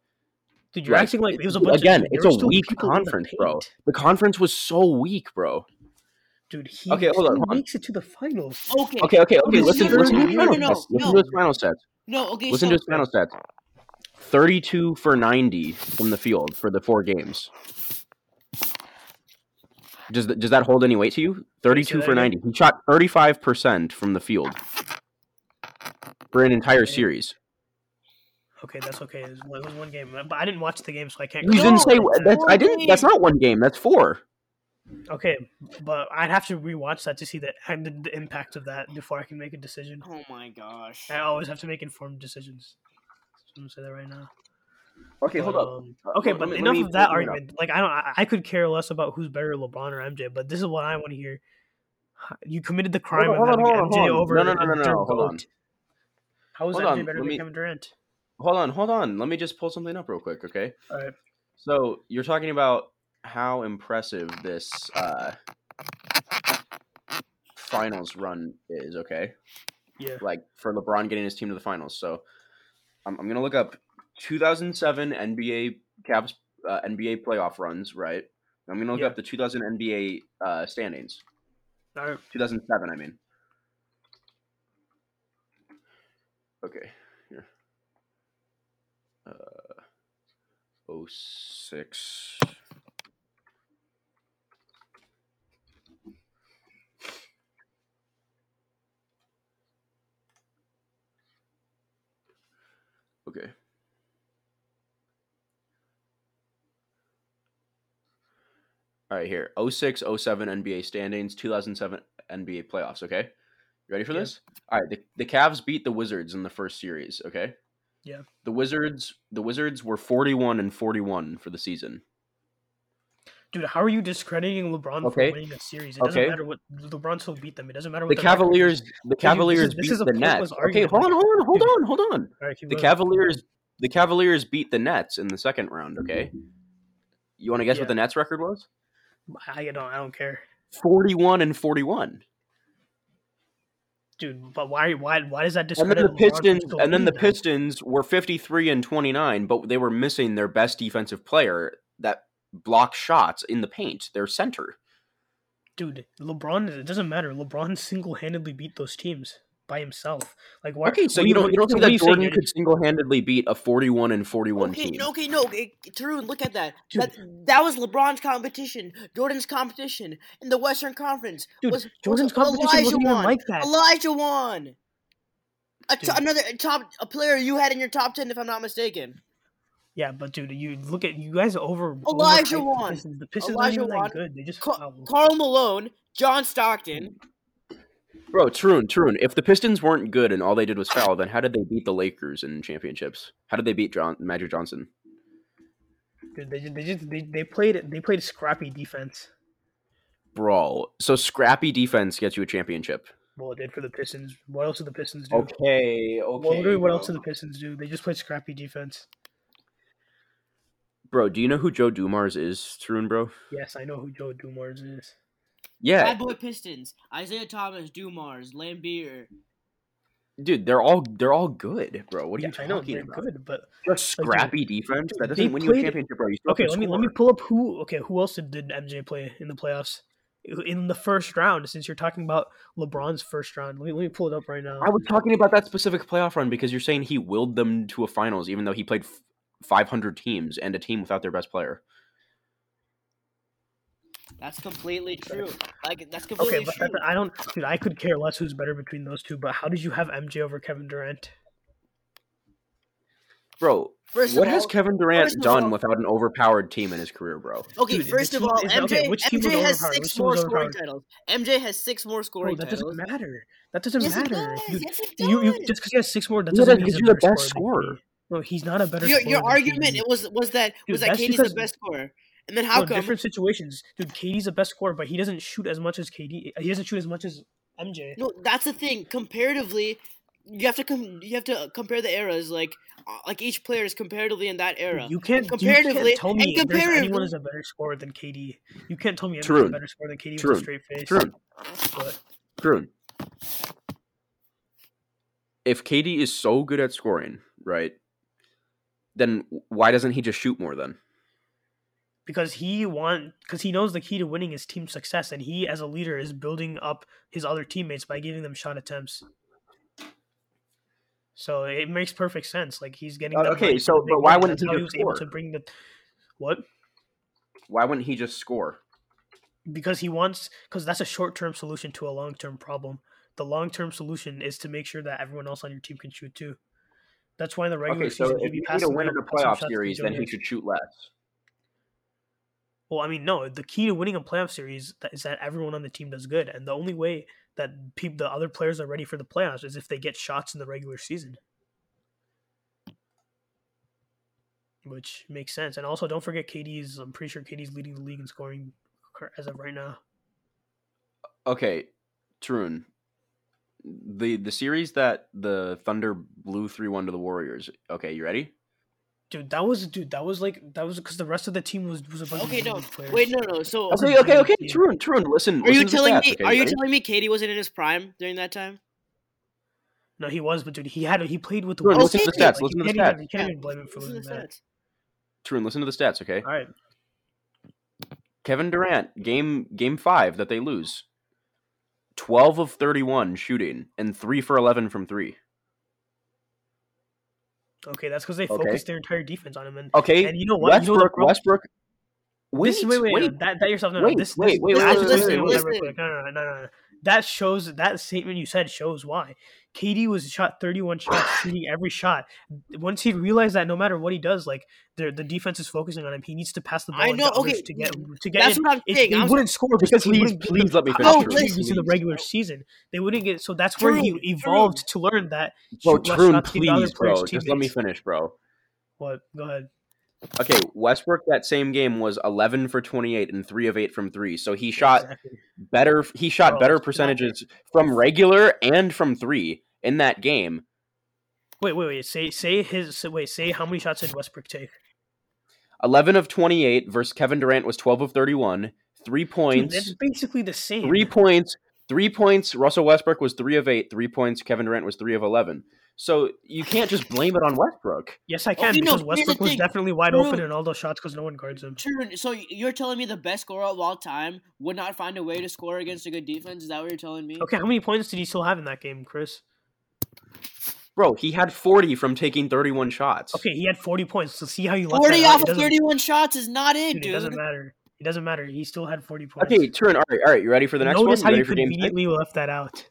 Dude, you're Like, acting like it was a bunch again, of, it's a weak people in the conference, bro. the conference was so weak, bro. Dude, he Okay, hold on, still hold on. makes it to the finals. Okay. Okay, okay, okay. no, Listen, no, listen to no, his no, final no. Listen no. to his final stats. No. Okay. Listen so, to his final stats. 32 for 90 from the field for the four games. Does th- does that hold any weight to you? 32 that for again? 90. He shot 35% from the field for an entire Okay. series. Okay, that's okay. It was, one- it was one game, but I didn't watch the game, so I can't. You didn't say that's I didn't that's not one game. That's four. Okay, but I'd have to rewatch that to see the, the, the impact of that before I can make a decision. Oh my gosh. I always have to make informed decisions. I'm gonna say that right now. Okay, hold up. Um, Uh, okay, but me- enough me of that up. argument. Like I don't, I, I could care less about who's better, LeBron or MJ. But this is what I want to hear. You committed the crime on, of hold on, having hold on, MJ hold on. over. No, no, no, no, no, hold on. How is Hold MJ on, better than me- Kevin Durant? Hold on, hold on. Let me just pull something up real quick, okay? All right. So you're talking about how impressive this uh, finals run is, okay? Yeah. Like for LeBron getting his team to the finals. So I'm, I'm gonna look up 2007 NBA Cavs uh, NBA playoff runs, right? I'm gonna look Yeah. up the 2000 NBA uh, standings. Right. 2007, I mean. Okay, here. Uh, 06. Okay. All right, here. 06, 07 NBA standings, 2007 NBA playoffs, okay? You ready for Yeah. this? All right, the, the Cavs beat the Wizards in the first series, okay? Yeah. The Wizards the Wizards were 41 and 41 for the season. Dude, how are you discrediting LeBron Okay. for winning a series? It doesn't Okay. matter what LeBron still beat them. It doesn't matter The what is. Cavaliers the this Cavaliers this is a beat the Nets. Okay, hold on, hold on, hold on, hold on. Right, The going. Cavaliers the Cavaliers beat the Nets in the second round, okay? You want to guess Yeah. what the Nets record was? I don't. I don't care, 41 and 41. dude. But why? Why? Why does that And then the LeBron Pistons and then the them? Pistons were 53 and 29, but they were missing their best defensive player that blocked shots in the paint, their center. dude, LeBron. It doesn't matter. LeBron single-handedly beat those teams by himself. Like why? Okay, so you don't you don't think that Jordan dude? could single-handedly beat a 41 and 41 Okay, team? no, okay, no, okay, Tarun, look at that. Dude. That that was LeBron's competition, Jordan's competition in the Western Conference. Dude, was, Jordan's was competition Isiah wasn't even won. like that. Isiah won. A t- another top a player you had in your top ten, if I'm not mistaken. Yeah, but dude, you look at you guys over. Isiah overhyped the. Pistons. The Pistons Isiah aren't even won. that good. They just Ca- foul. Karl Malone, John Stockton. Bro, Tarun, Tarun, if the Pistons weren't good and all they did was foul, then how did they beat the Lakers in championships? How did they beat John Magic Johnson? Dude, they just they just they, they played they played scrappy defense. Bro, so scrappy defense gets you a championship. Well, it did for the Pistons. What else did the Pistons do? Okay, okay. Well, literally, what bro. else did the Pistons do? They just played scrappy defense. Bro, do you know who Joe Dumars is, Tarun, bro? Yes, I know who Joe Dumars is. Yeah, Bad Boy Pistons, Isiah Thomas, Dumars, Laimbeer. dude, they're all they're all good, bro. What are yeah, you I know talking they're about? good, but Just Like, scrappy defense dude, that they doesn't win you a played- championship, bro. You still okay. to Let me let me pull up who. Okay, who else did, did MJ play in the playoffs? In the first round, since you're talking about LeBron's first round, let me let me pull it up right now. I was talking about that specific playoff run because you're saying he willed them to a finals, even though he played f- 500 teams and a team without their best player. That's completely true. Like that's completely Okay, but true. that, I don't, dude. I could care less who's better between those two. But how did you have MJ over Kevin Durant? Bro, First what of has all, Kevin Durant done all- without an overpowered team in his career, bro? Okay, Dude, first of all, is- MJ, okay, which MJ has six Which more scoring titles. MJ has six more Bro, scoring that titles. doesn't matter. That doesn't Yes, it matter. does. Dude, Yes, it you, you just because he has six more, that Yeah, doesn't that mean he's gives the better best scorer. Than No, he's not a better. Your, your argument it was was that Dude, was that KD's because- the best scorer, and then No, how come? different situations, dude. KD's the best scorer, but he doesn't shoot as much as KD. He doesn't shoot as much as MJ. No, that's the thing. Comparatively, you have to com- you have to compare the eras. Like uh, like each player is comparatively in that era. You can't, And you can't comparatively- tell and me there's anyone comparatively- is a better scorer than KD. You can't tell me anyone's True. a better scorer than KD with True. a straight face. True. But True. If KD is so good at scoring, right, then why doesn't he just shoot more then? because he want because he knows the key to winning is team success, and he as a leader is building up his other teammates by giving them shot attempts. So it makes perfect sense. Like he's getting. Uh, okay, so- but why wouldn't he he just was able to bring the what? Why wouldn't he just score? because he wants because that's a short-term solution to a long-term problem the long-term solution is to make sure that everyone else on your team can shoot too that's why in the regular Okay, so season if you need to win in a playoff series, then he should shoot less. Well, I mean, no. The key to winning a playoff series is that everyone on the team does good, and the only way that people, the other players are ready for the playoffs is if they get shots in the regular season, which makes sense. And also, don't forget KD's. I'm pretty sure KD's leading the league in scoring as of right now. Okay, Tarun. The the series that the Thunder blew three one to the Warriors. Okay, you ready? Dude, that was dude. That was like that was because the rest of the team was was a bunch Okay, of no, players. wait, no, no. So, That's Okay, okay, good okay. team. Tarun, Tarun, listen. are you listen to telling stats, me? okay, Are you ready? telling me KD wasn't in his prime during that time? No, he was, but dude, he had he played with the. Tarun, listen to the stats. Like, Listen to the stats. even- You can't Yeah, even blame him for Listen losing the that. stats. Tarun, listen to the stats. Okay. All right. Kevin Durant, game game five that they lose. Twelve of thirty-one shooting and three for eleven from three. Okay, that's because they Okay. focused their entire defense on him. And, Okay, and you know what? Westbrook, You know Westbrook. problem- Westbrook. Wait, this, wait, wait, wait. no, that that yourself. No, no, wait, this, wait, this, wait, this- wait, listen, wait, listen, wait, listen, wait. real quick. No, no, no, no, no. That shows that statement you said shows why. KD was shot 31 shots, shooting every shot. Once he realized that no matter what he does, like the the defense is focusing on him, he needs to pass the ball I on know, okay, to get to get That's in. what I'm If saying. they I'm wouldn't score because he wouldn't get please the let me finish, Tarun. opportunities in the oh, please. regular season. They wouldn't get so that's where True, he evolved to learn that Bro, shoot less Tarun, shots, give the other please, players bro. Just let me finish, bro. What? Go ahead. Okay, Westbrook that same game was 11 for 28 and 3 of 8 from 3. So he shot Exactly. better he shot Bro, better percentages from regular and from 3 in that game. Wait, wait, wait. Say say his wait. Say how many shots did Westbrook take? 11 of 28 versus Kevin Durant was 12 of 31. 3 Dude, points. that's basically the same. 3 points. 3 points. Russell Westbrook was 3 of 8. 3 points. Kevin Durant was 3 of 11. So you can't just blame it on Westbrook. Yes, I oh, can Okay, because here's the Westbrook was thing. definitely wide True. open in all those shots because no one guards him. True. So you're telling me the best scorer of all time would not find a way to score against a good defense? Is that what you're telling me? Okay, how many points did he still have in that game, Chris? Bro, he had 40 from taking 31 shots. Okay, he had 40 points. So see how you left Forty that off It of thirty-one shots is not it, dude, it doesn't matter. It doesn't matter. He still had 40 points. Okay, Tarun. All right, all right. You ready for the next Notice one? how You you ready for game left that out.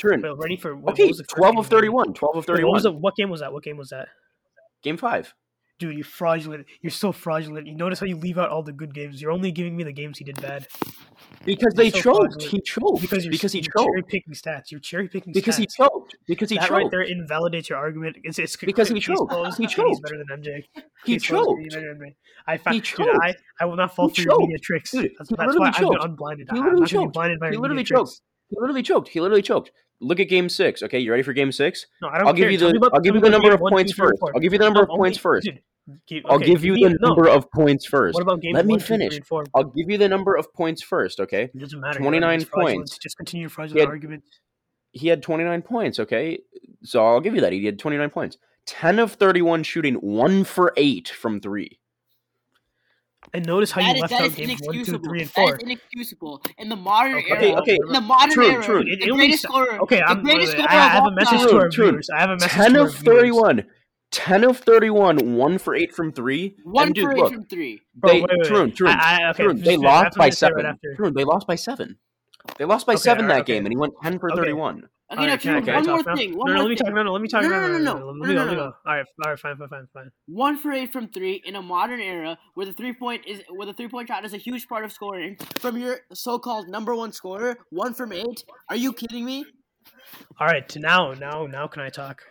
Tarun. Wait, ready for what, Okay, what was the 12 of 31. 12 of Wait, What, was 31. the, what game was that? What game was that? Game 5. Dude, you're fraudulent. You're so fraudulent. You notice how you leave out all the good games. You're only giving me the games he did bad. Because they so choked. He choked. Because you're, because he you're choked. cherry picking stats. You're cherry picking Because he choked. Because he that choked. right there invalidates your argument. It's, it's Because he choked. He choked. better than MJ. He KD's choked. better than me. I found, He dude. I, I will not fall He for your media tricks. Dude, that's that's why I've been unblinded. He literally not gonna be choked. blinded by He literally choked. tricks. He literally choked. He literally choked. Look at game six. Okay, you ready for game six? No, I don't I'll care. give you the about- I'll give you the number of one, points first. four. I'll give you the number No, of points first. dude, I'll give you the no. number of points first. What about games Let me one, two, three, finish. four? I'll give you the number of points first, okay? It doesn't matter. 29 points. Just continue your fraudulent argument. He had 29 points, okay? So I'll give you that. He had 29 points. 10 of 31 shooting, 1 for 8 from 3. And notice how That you is, left that out is games one, two, inexcusable. and four. is inexcusable. In the modern Okay, era, okay. in the modern True, era, true. It- it the greatest sa- scorer, Okay, the I'm. greatest wait, wait, scorer I, I of have a all message time. to our True, true. viewers. I have a message 10 to our of viewers. 31. 10 of 31, 1 for 8 from 3. One and dude, for eight look, from three. Bro, they, wait, wait, Tarun, wait. Tarun, I, I, okay, Tarun, they lost something by to say right 7. Tarun, they lost by 7. They lost by Okay, 7 alright, that okay. game, and he went 10 for Okay. 31. Okay, can can one more now? thing. No, One no, more let me thing. talk. No, no, let me talk. No, No, no, no, no, Let me no, go. no, Let me no, go. no. All right, all right, fine, fine, fine, fine. One for eight from three in a modern era where the three point is where the three point shot is a huge part of scoring. From your so-called number one scorer, one from eight. Are you kidding me? All right, now, now, now, can I talk?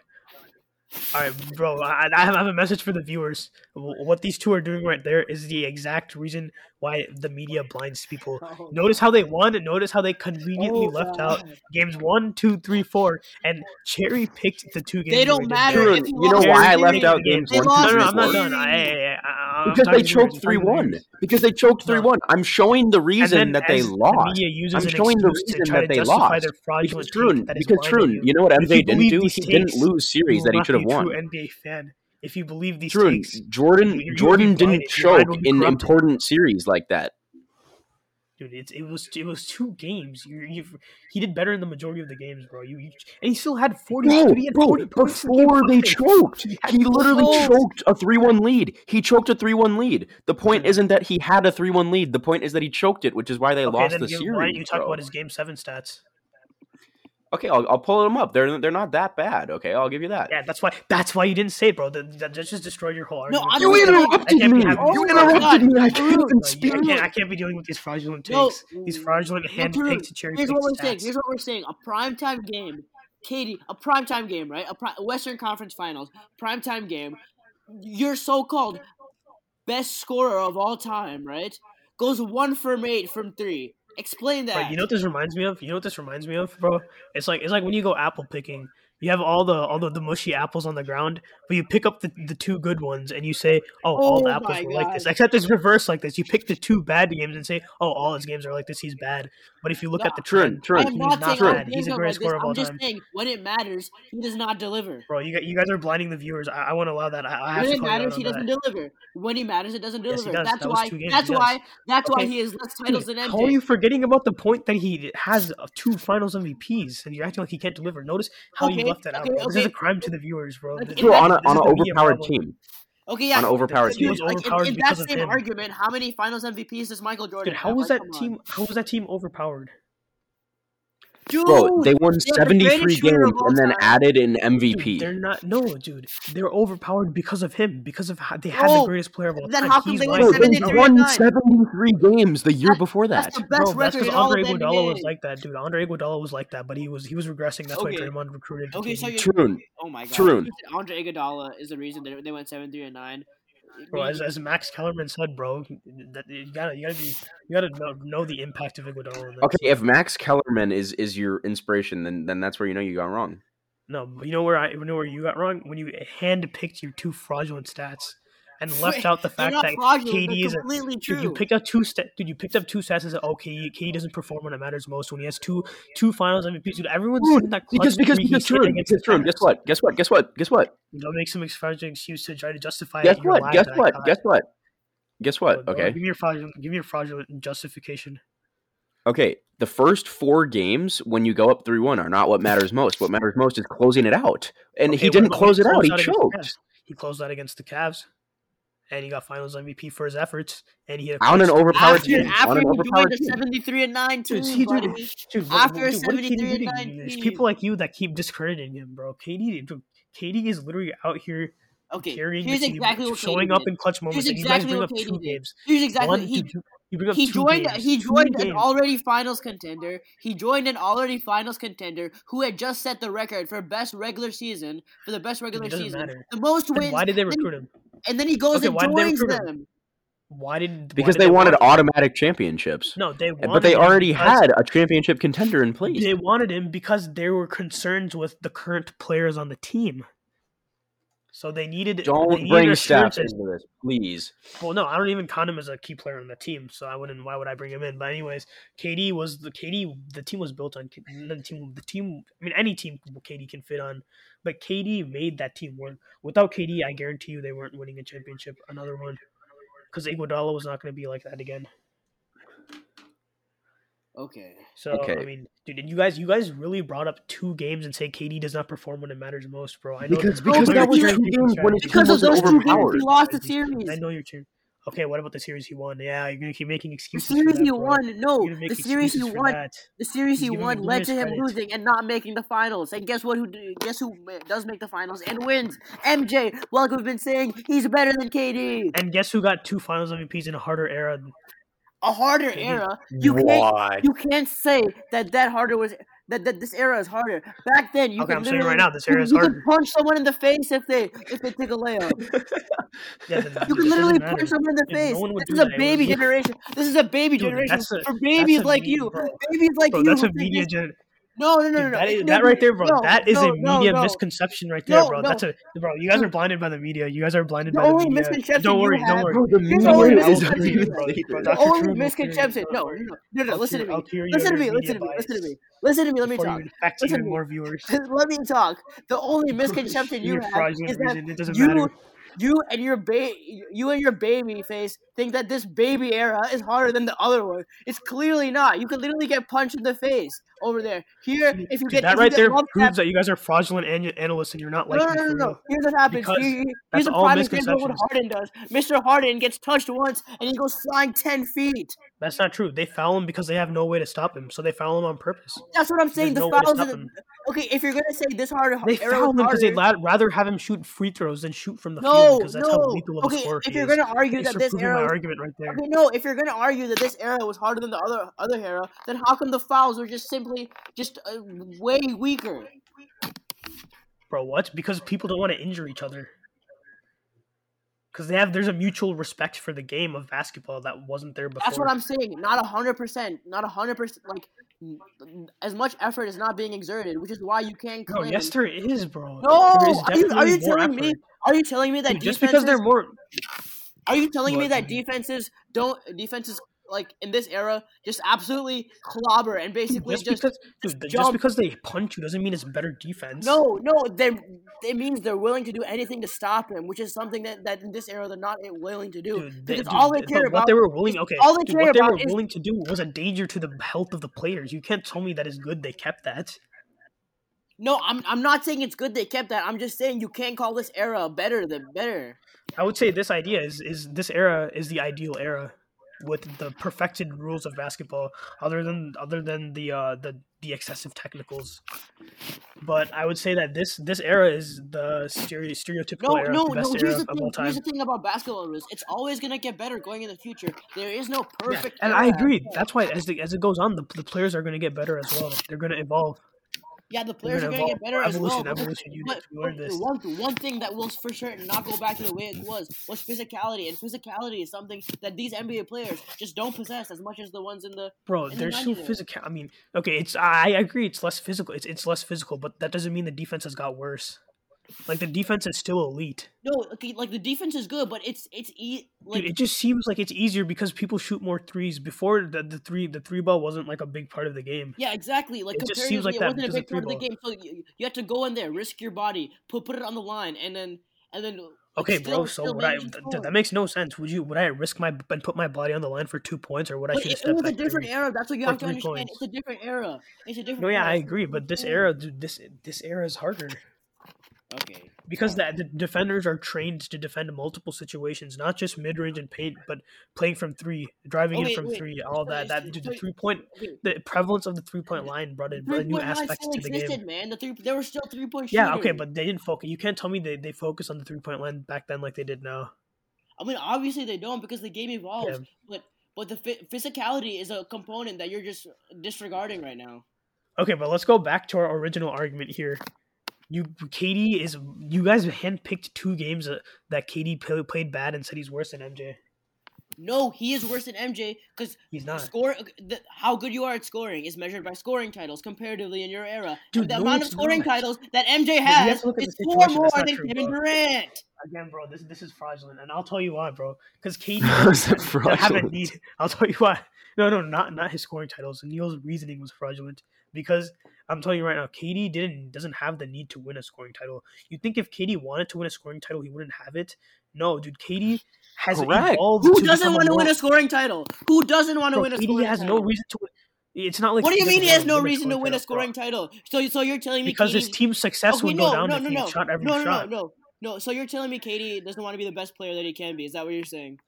All right, bro. I, I have a message for the viewers. What these two are doing right there is the exact reason why the media blinds people. Oh, notice how they won, and notice how they conveniently Oh, left God. out games one, two, three, four, and cherry picked the two games. They don't did matter. better. You you know why I left out games they 1, lost 2, No, no, I'm not 4? done. I, I, I, Because they choked 3 1. Because they choked 3 1. I'm showing the reason that they lost. The media uses I'm an showing the excuse to reason try that to they justify lost. their Because fraudulent Tarun, take that is because blinding Tarun, you. you know what If MJ you didn't do? He didn't lose series that he should have won. true NBA fan if you believe these True, takes. Jordan You- you'll be Jordan didn't choke in important series like that. Dude, it, it was it was two games. You, you he did better in the majority of the games, bro. You, you and he still had forty. Bro, dude, he had bro, 40 points in game before they choked, had he literally choked. choked a 3 1 lead. He choked a 3 1 lead. The point isn't that he had a 3 1 lead. The point is that he choked it, which is why they Okay, lost the series. why don't you talk bro. about his game seven stats? Okay, I'll, I'll pull them up. They're they're not that bad. Okay, I'll give you that. Yeah, that's why. That's why you didn't say, it, bro. That, that just destroyed your whole argument. No. I'm You just saying- interrupted I can't be me. having- You my interrupted God. me. I can't even speak. I can't. I can't be dealing with these fraudulent No, takes. These fraudulent hand Dude, takes to cherry Here's what we're saying. Here's what we're saying. A primetime game, KD. A primetime game, right? A pri- Western Conference Finals primetime game. Your so-called best scorer of all time, right? Goes one from eight from three. Explain that. Right, you know what this reminds me of? You know what this reminds me of, bro? It's like it's like when you go apple picking. You have all the all the, the mushy apples on the ground, but you pick up the, the two good ones and you say, "Oh, all oh the Oh apples my were like this." Except it's reverse like this. You pick the two bad games and say, "Oh, all his games are like this. He's bad." But if you look No, at the trend, true. He's not not bad. He's a great like scorer of all I'm just time. saying when it matters, he does not deliver. Bro, you you guys are blinding the viewers. I, I want to allow that. I, I have When to it call you out matters, he that. doesn't deliver. When he matters, it doesn't Yes, deliver. does. That's That why. That's why. That's why Okay. he has less titles Dude, than MJ. how are you forgetting about the point that he has two Finals MVPs and you're acting like he can't deliver? Notice how you left that out. okay. This is a crime to the viewers, bro. Like, This- in on a on an overpowered team. Okay, yeah. on an overpowered team. was Like, in, overpowered in because that same argument, how many Finals MVPs does Michael Jordan Dude, how have? was Like, that come on. team? How was that team overpowered? Dude, Bro, they won the 73 greatest games and then time. added an Dude, MVP. they're not. No, dude, they're overpowered because of him. Because of how they had the greatest player of all then time. how come He's they won 73 won 73 games the year That- before that. That's the Bro, best that's record because in all of Andre the Iguodala was like that, dude. Andre Iguodala was like that, but he was he was regressing. That's why Okay. Draymond recruited. Okay, so KD. you're. Tarun, Oh my god. Tarun. You said Andre Iguodala is the reason that they went seven three and nine. Bro, as, as Max Kellerman said, bro, that you gotta you gotta be you gotta know, know the impact of Iguodala. Okay, if Max Kellerman is is your inspiration, then then that's where you know you got wrong. No, you know where I you know where you got wrong when you hand picked your two fraudulent stats and left out the fact that fraudulent. KD is a completely Dude, true. you picked up two sta- dude. You picked up two stats and said, "Okay, KD doesn't perform when it matters most." When he has two two Finals MVPs, dude, everyone's Dude, that Because because because True, because True. Guess what? Guess what? Guess what? Guess what? Don't make some fraudulent excuse to try to justify Guess what? Guess what? Guess what? Guess what? Okay. give me your fraudulent. Give me your fraudulent justification. Okay. The first four games when you go up three one are not what matters most. What matters most is closing it out. And Okay, he didn't close it out. closed He choked. He closed that against the Cavs, and he got Finals MVP for his efforts. And he had a On an clutch- overpowered after team. On after an he overpowered joined a team. seventy three and nine team, Dude, he- dude, buddy. Dude, After what, dude, what 73 and do? 19. There's people like you that keep discrediting him, bro. KD, dude, KD is literally out here Okay, carrying here's the team, exactly what showing KD up did. in clutch moments, Here's and you guys exactly bring what up KD two did. games. Here's exactly One, he two- you bring up he joined games. he Two joined an games. already finals contender. He joined an already finals contender who had just set the record for best regular season for the best regular season. matter. The most Then wins. why did they recruit him? And then he goes Okay, and why did they joins recruit them. Why did Because why did they wanted want automatic championships. No, they wanted But they him already had a championship contender in place. They wanted him because there were concerns with the current players on the team. So they needed. they Don't needed bring Steph into this, please. Well, no, I don't even count him as a key player on the team, so I wouldn't. Why would I bring him in? But anyways, KD was the KD. The team was built on the team. The team. I mean, any team KD can fit on, but KD made that team work. Without KD, I guarantee you they weren't winning a championship. Another one, because Iguodala was not going to be like that again. Okay. So I mean, dude, you guys, you guys really brought up two games and say KD does not perform when it matters most, bro. I know Because because that was you're- two games when his team Because of those two games, he lost the series. I know your turn. Okay, what about the series he won? Yeah, you're gonna keep making The excuses. for series that, he bro. won, no, You're gonna make the series he won, that. the series he won led to him credit. losing and not making the finals. And guess what? Who guess who does make the finals and wins? MJ. Like we've been saying, he's better than KD. And guess who got two Finals MVPs in a harder era? A harder era. You can't you can't say that that harder was that, that this era is harder. Back then, you Okay, I'm saying right now, this era you, is you harder. punch someone in the face if they if they take a layup. Yeah, You can literally punch someone in the face. no this is a baby generation. This is a baby Dude, generation a- for babies like media- you. bro. Babies like Bro, you. that's a media. Gen- No, no, no, dude, no, no. that, is, No, that right there, bro. no, that is no, a media no. misconception right there, No, bro. no. That's a bro. You guys are blinded by the media. You guys are blinded The by the only media. misconception Don't you worry, have- don't worry. Bro, the media only is misconception not you even have. saying Bro. The only misconception. No, no, no, no. Listen to me. I'll clear you Listen to me. Listen to me. Listen to me. Listen to me. Let me talk. Listen to me. more viewers. Let me talk. The only misconception you have is that reason, it doesn't you, you and your ba- you and your baby face think that this baby era is harder than the other one. It's clearly not. You can literally get punched in the face. Over there. Here, if you Dude, get that if right there proves tap- that you guys are fraudulent an- analysts and you're not like no, no, no, no, no. Here's what happens. Here- here's a prime example of what. Harden does. Mr. Harden gets touched once and he goes flying ten feet. That's not true. They foul him because they have no way to stop him, so they foul him on purpose. That's what I'm saying. There's the no fouls. are- him. Okay, if you're gonna say this hard, They foul him because they'd rather have him shoot free throws than shoot from the field No, because that's how no. lethal of a Okay, scorer if you're is. gonna argue Thanks that this proving era my was- argument right there. Okay, no, if you're gonna argue that this era was harder than the other other era, then how come the fouls were just simply just uh, way weaker? Bro, what? Because people don't want to injure each other. Because they have there's a mutual respect for the game of basketball that wasn't there before. That's what I'm saying. Not a hundred percent. Not a hundred percent. Like as much effort is not being exerted, which is why you can't claim. yes, there is, bro. no, There is are you, are you telling me? Are you telling me that Dude, just because they're more Are you telling me that defenses don't defenses like in this era just absolutely clobber and basically just just, because dude, just because they punch you doesn't mean it's better defense. no no they it means they're willing to do anything to stop him, which is something that, that in this era they're not eh, willing to do Dude, they, because dude, all they care what they were willing okay, all they dude, care what they about were is- willing to do was a danger to the health of the players. You can't tell me that is good they kept that. no I'm I'm not saying it's good they kept that I'm just saying you can't call this era better than better. I would say this idea is is this era is the ideal era with the perfected rules of basketball other than other than the uh the the excessive technicals. But I would say that this this era is the stereo, stereotypical No, era, no, the best no. era the of thing. all time. Here's the thing about basketball rules. It's always gonna get better going in the future. There is no Yeah, perfect. and era I agree. That's why as the, as it goes on, the, the players are going to get better as well. They're going to evolve. Yeah, the players are gonna gonna get better as well. Evolution, but- You But, you learned this. one one thing that will for certain not go back to the way it was was physicality, and physicality is something that these NBA players just don't possess as much as the ones in the. Bro, in the there's still 90s. physical. I mean, okay, it's I agree. It's less physical. It's it's less physical, but that doesn't mean the defense has got worse. Like the defense is still elite. No, like the defense is good, but it's it's e- like Dude, it just seems like it's easier because people shoot more threes. Before the, the three the three ball wasn't like a big part of the game. Yeah, exactly. Like It just seems like it that wasn't a big part of the game. So you, you had to go in there, risk your body, put put it on the line, and then and then. Okay, still- bro. So would I? th- that makes no sense. Would you? Would I risk my and put my body on the line for two points, or would I a it, step it was a different three? era. That's what you have to understand. points. It's a different era. It's a different. No, yeah, era. I agree, but this era, dude, this this era is harder Okay. because that the defenders are trained to defend multiple situations, not just mid range and paint, but playing from three, driving Okay, in from wait, three, all that. That dude, the three point, the prevalence of the three point line brought in, brought a new Three-point aspect to the existed, game. man. The three, there were still three point shooters. Yeah, okay, but they didn't focus. You can't tell me they they focus on the three point line back then like they did now. I mean, obviously they don't because the game evolves. Yeah. But but the phy- physicality is a component that you're just disregarding right now. Okay, but let's go back to our original argument here. You, KD is you guys handpicked two games uh, that, that KD play, played bad and said he's worse than MJ. No, he is worse than MJ because He's not. score. Uh, the, how good you are at scoring is measured by scoring titles comparatively in your era. Dude, the no, amount of scoring not. titles that MJ has to is four more than true, Kevin bro. Durant. Again, bro, this this is fraudulent, and I'll tell you why, bro. Because KD How's it doesn't have a need. I'll tell you why. No, no, not not his scoring titles. Neil's reasoning was fraudulent because I'm telling you right now, KD didn't doesn't have the need to win a scoring title. You think if KD wanted to win a scoring title, he wouldn't have it? No, dude, KD has Correct. evolved. Who doesn't want to win a scoring title? Who doesn't want to win a KD scoring has title? Has no reason to win. It's not like What do you mean he has no reason to win a scoring title? So so you're telling me Because his KD team's success Okay, would no, go down no, if no, he no, shot every no, no, shot. no, no, no. So you're telling me KD doesn't want to be the best player that he can be? Is that what you're saying?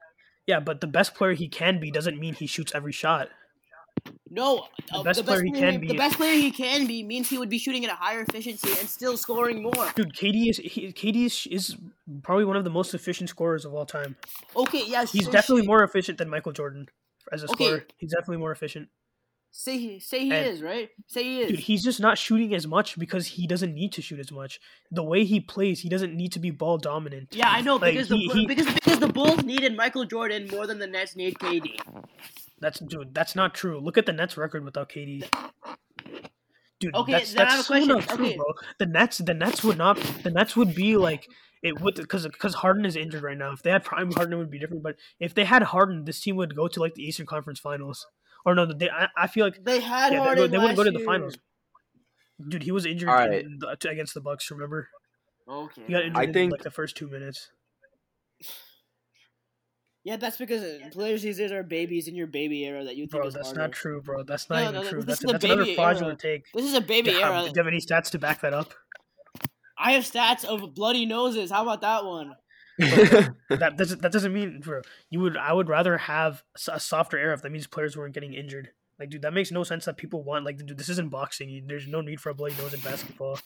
Yeah, but the best player he can be doesn't mean he shoots every shot. No, The uh, best player he can The be- best player he can be means he would be shooting at a higher efficiency and still scoring more. Dude, KD is he, KD is, is probably one of the most efficient scorers of all time. Okay, yeah, He's so definitely say- more efficient than Michael Jordan as a Okay. scorer. He's definitely more efficient. Say he, say he And- is right. Say he is. Dude, he's just not shooting as much because he doesn't need to shoot as much. The way he plays, he doesn't need to be ball dominant. yeah, I know like, because he- the he- because because the Bulls needed Michael Jordan more than the Nets need KD. That's dude, that's not true. Look at the Nets record without KD. Dude, Okay, that's, then I have that's a question. not true, Okay. bro. The Nets, the Nets would not. The Nets would be like it would because because Harden is injured right now. If they had prime Harden, it would be different. But if they had Harden, this team would go to like the Eastern Conference Finals. Or no, they, I, I feel like They had yeah, they, Harden go- they wouldn't go to the finals. Dude, he was injured All right. in the, against the Bucks. Remember, Okay. he got injured I in think- like the first two minutes. Yeah, that's because uh, players these days are babies in your baby era that you think Bro, is that's harder. not true, bro. That's not No, even no, true. this That's, is the that's another fraudulent era. take. This is a baby Do have- era. do you have any stats to back that up? I have stats of bloody noses. How about that one? that doesn't that doesn't mean bro. You would I would rather have a softer era if that means players weren't getting injured. Like, dude, that makes no sense that people want like, dude, this isn't boxing. There's no need for a bloody nose in basketball.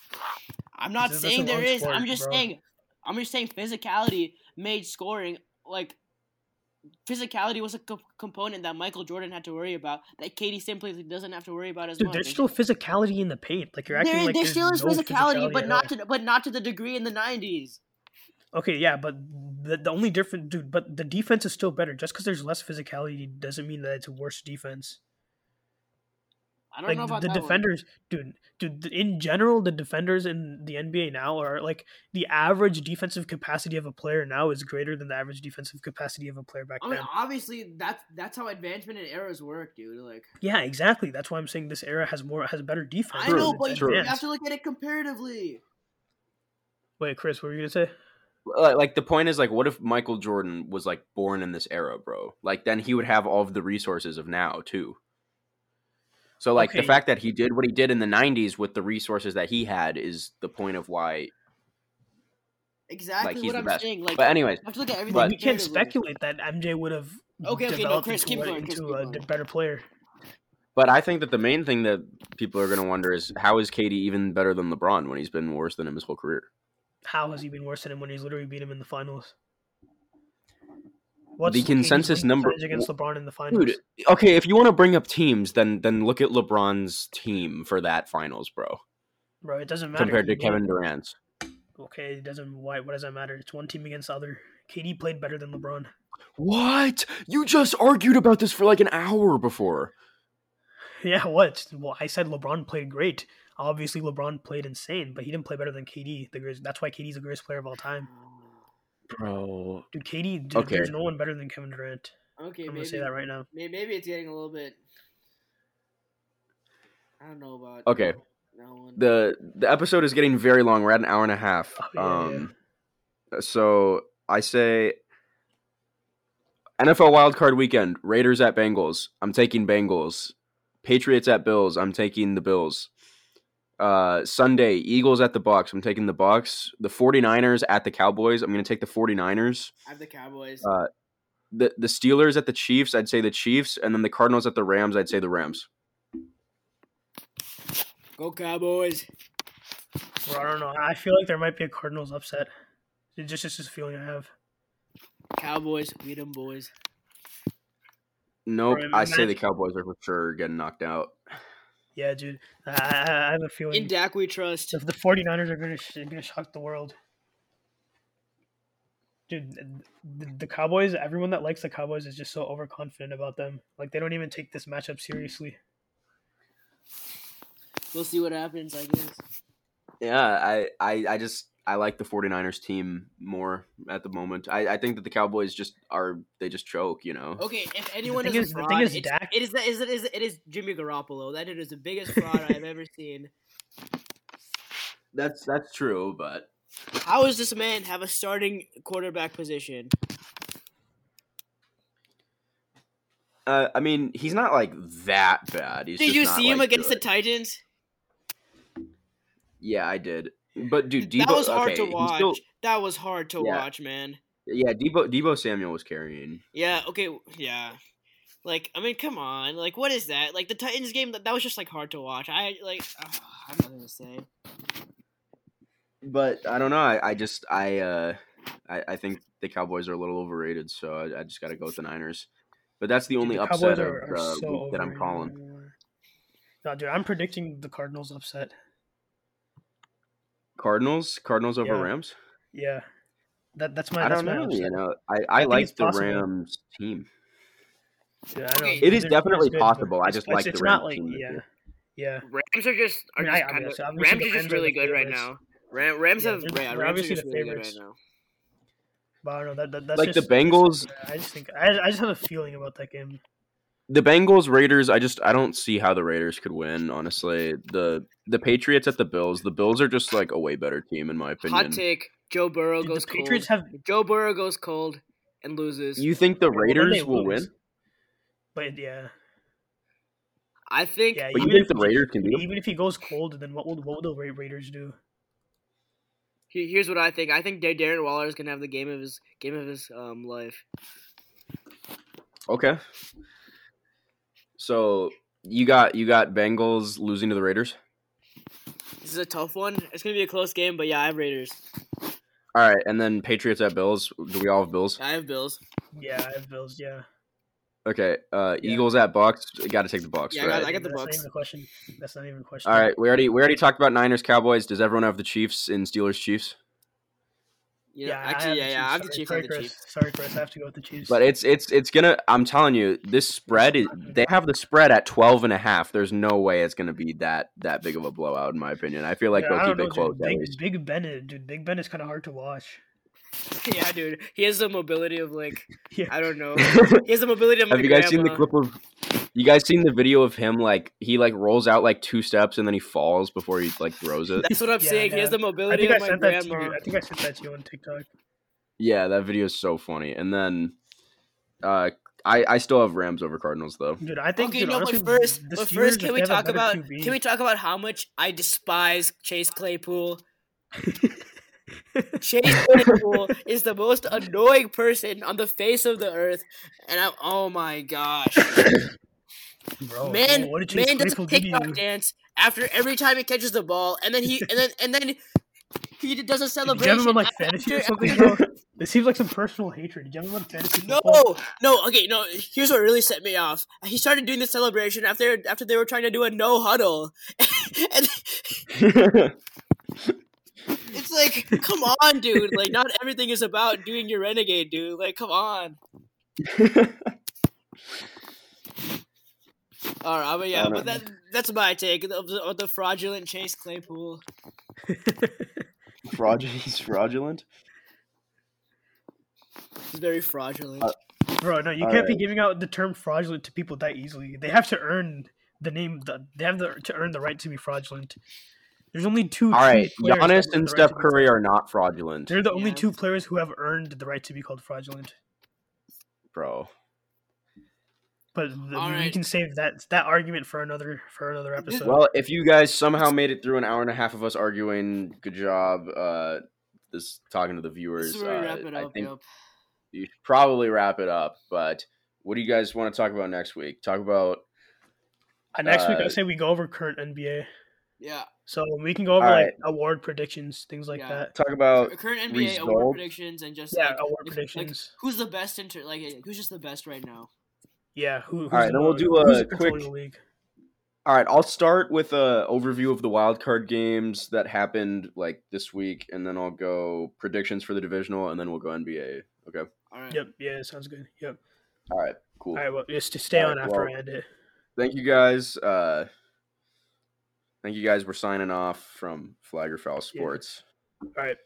I'm not This saying a there sport, I'm just bro. saying. I'm just saying physicality made scoring like. Physicality was a co- component that Michael Jordan had to worry about that KD simply doesn't have to worry about as Dude, much. there's still physicality in the paint. Like you're acting there, like there there's still is no physicality, but not to but not to the degree in the '90s. Okay, yeah, but the, the only difference, dude, but the defense is still better. Just because there's less physicality doesn't mean that it's a worse defense. I don't Like know about the that one. defenders, dude, dude. In general, the defenders in the NBA now are like the average defensive capacity of a player now is greater than the average defensive capacity of a player back I mean, then. obviously that's that's how advancement in eras work, dude. Like Yeah, exactly. That's why I'm saying this era has more has better defense. I know, but you, have to look at it comparatively. Wait, Chris, what were you gonna say? like, like the point is like what if michael jordan was like born in this era bro like then he would have all of the resources of now too so like the fact that he did what he did in the 90s with the resources that he had is the point of why Exactly Like, he's what the I'm best. saying. Like but anyways have to look at everything. But- we can't speculate that MJ would have Okay, okay, no, Chris, into, keep a, going, Chris, into keep a going. better player. but i think that the main thing that people are going to wonder is how is KD even better than lebron when he's been worse than him his whole career How has he been worse than him when he's literally beat him in the finals? The KD's consensus number- against LeBron in the finals? dude okay if you want to bring up teams then then look at lebron's team for that finals bro bro, it doesn't matter. compared to kevin durant's Okay, it doesn't. Why? What does that matter? It's one team against the other. KD played better than LeBron. What? You just argued about this for like an hour before. Yeah, what? Well, I said LeBron played great. Obviously, LeBron played insane, but he didn't play better than KD. The greatest, that's why KD's the greatest player of all time, Bro. dude. KD, dude, Okay. there's no one better than Kevin Durant. Okay, I'm maybe gonna say that right now. maybe it's getting a little bit. I don't know about. Okay. That one. The the episode is getting very long. We're at an hour and a half. Oh, yeah, yeah. um so I say NFL wildcard weekend, Raiders at Bengals. I'm taking Bengals. Patriots at Bills. I'm taking the Bills. Uh Sunday, Eagles at the Bucks. I'm taking the Bucks. The 49ers at the Cowboys. I'm going to take the 49ers. I have the Cowboys. Uh, the the Steelers at the Chiefs, I'd say the Chiefs, and then the Cardinals at the Rams, I'd say the Rams. Go Cowboys. Bro, I don't know. I feel like there might be a Cardinals upset. It's just, it's just a feeling I have. Cowboys. beat them boys. Nope, Bro, I say the Cowboys are for sure getting knocked out. Yeah, dude. I, I, I have a feeling In Dak we trust. the, the 49ers are gonna gonna shock the world. Dude, the, the Cowboys, everyone that likes the Cowboys is just so overconfident about them. Like they don't even take this matchup seriously. We'll see what happens. I guess. Yeah, I, I, I just I like the 49ers team more at the moment. I, I think that the Cowboys just are they just choke, you know. Okay, if anyone thing is, is- a the fraud, thing is it's, Dak- it is that is it is it is Jimmy Garoppolo. that That is the biggest fraud I've ever seen. That's that's true, but How does this man have a starting quarterback position? uh, I mean he's not like that bad. He's Did just you not, see him like, against good. the Titans? Yeah, I did. But dude, Deebo, that was hard okay, to watch. still- That was hard to Yeah. watch, man. yeah, Deebo Deebo Samuel was carrying. Yeah. Okay. Yeah. Like, I mean, come on. Like, what is that? Like the Titans game. That, that was just like hard to watch. I like. ugh, I'm not gonna say. But I don't know. I, I just I uh I, I think the Cowboys are a little overrated, so I, I just got to go with the Niners. But that's the Dude, only the upset Cowboys of are- are uh, so week that I'm calling. anymore. No, dude, I'm predicting the Cardinals upset. Cardinals, Cardinals over Yeah. Rams. Yeah, that that's my. I that's don't my know. upset. You know, I, I, think like the possible. Rams team. Yeah, I know. Okay, It is definitely good, possible. I just like the Rams not like team yeah, yeah. Rams are just are I mean, just I kind of, so obviously Rams are just really good right now. Ram, Rams Yeah, have they're- yeah, they're Rams are obviously just the really good right favorites. now. But I don't know that, that that's Like the Bengals- I just think I, I just have a feeling about that game. The Bengals, Raiders. I just I don't see how the Raiders could win. Honestly, the the Patriots at the Bills. The Bills are just like a way better team in my opinion. Hot take: Joe Burrow Dude, goes the Patriots cold. have Joe Burrow goes cold, and loses. You think the Well, Raiders will lose. win? But yeah, I think yeah. But you think the Raiders can beat them? even if he goes cold, then what will what will the Ra- Raiders do? here's what I think. I think Darren Waller is gonna have the game of his game of his um life. Okay. So you got you got Bengals losing to the Raiders. This is a tough one. It's gonna be a close game, but yeah, I have Raiders. All right, and then Patriots at Bills. Do we all have Bills? I have Bills. Yeah, I have Bills. Yeah, Okay. Uh, Yeah. Eagles at Bucks. Got to take the Bucks, Yeah, I got- right? I got the That's not Bucks. even a question. That's not even a question. All right. We already we already talked about Niners Cowboys. Does everyone have the Chiefs and Steelers Chiefs? Yeah, Yeah, I actually, have yeah, yeah. I have the Chiefs. Chiefs. I Sorry, have the Chris. Chiefs. Sorry, Chris. I have to go with the Chiefs. But it's it's it's gonna. I'm telling you, this spread is. They have the spread at 12 and a half. There's no way it's gonna be that that big of a blowout, in my opinion. I feel like Yeah, they'll keep don't it know, close Big, least. Big Ben, dude. Big Ben is kind of hard to watch. Yeah, dude. He has the mobility of like Yeah. I don't know. He has the mobility of Have you guys seen the clip of? You guys seen the video of him like he like rolls out like two steps and then he falls before he like throws it? That's what I'm Yeah, saying. He has yeah. the I mobility think I of my sent that to grandma. you. I think I sent that to you on TikTok. Yeah, that video is so funny. And then, uh, I I still have Rams over Cardinals though. Dude, I think. Okay, dude, no, honestly, but first, but Steelers, first, can we they have a talk about QB can we talk about how much I despise Chase Claypool? Chase Claypool is the most annoying person on the face of the earth, and I'm oh my gosh, Bro, man, man does a Claypool do to TikTok dance after every time he catches the ball, and then he and then and then he does a Did you celebration. like after- fantasy or something, bro? This seems like some personal hatred. Did you on fantasy No, football? no, okay, no. Here's what really set me off. He started doing the celebration after after they were trying to do a no huddle, and it's like, come on, dude. Like, not everything is about doing your renegade, dude. Like, come on. All right, but yeah, but that that's my take of the, of the fraudulent Chase Claypool. fraudulent. He's fraudulent. He's very fraudulent. Uh, Bro, no, you can't be giving out the term fraudulent to people that easily. They have to earn the name. The, they have the, to earn the right to be fraudulent. There's only two. All right, true Giannis and Steph right Curry are not fraudulent, They're the only Yeah. two players who have earned the right to be called fraudulent. bro. But the, All we right. can save that that argument for another for another episode. Well, if you guys somehow made it through an hour and a half of us arguing, good job. Uh, this talking to the viewers. this is where we uh, wrap it I up. think Yep. you should probably wrap it up. But what do you guys want to talk about next week? Talk about Uh, next week, uh, I say we go over current NBA. Yeah. So we can go over All like award predictions, things like Yeah. that. talk about Current NBA award predictions and just Yeah, like, award like- predictions. Like, who's the best inter? Like, who's just the best right now? Yeah. Who? Who's right, the then we'll do a who's quick- league. All right, I'll start with a overview of the wild card games that happened like this week, and then I'll go predictions for the divisional, and then we'll go NBA. Okay. All right. Yep. Yeah. Sounds good. Yep. All right. Cool. All right. Well, just to stay All on right, after well- I end it. Thank you guys. Uh, thank you guys. We're signing off from Flag or Foul Sports. All right.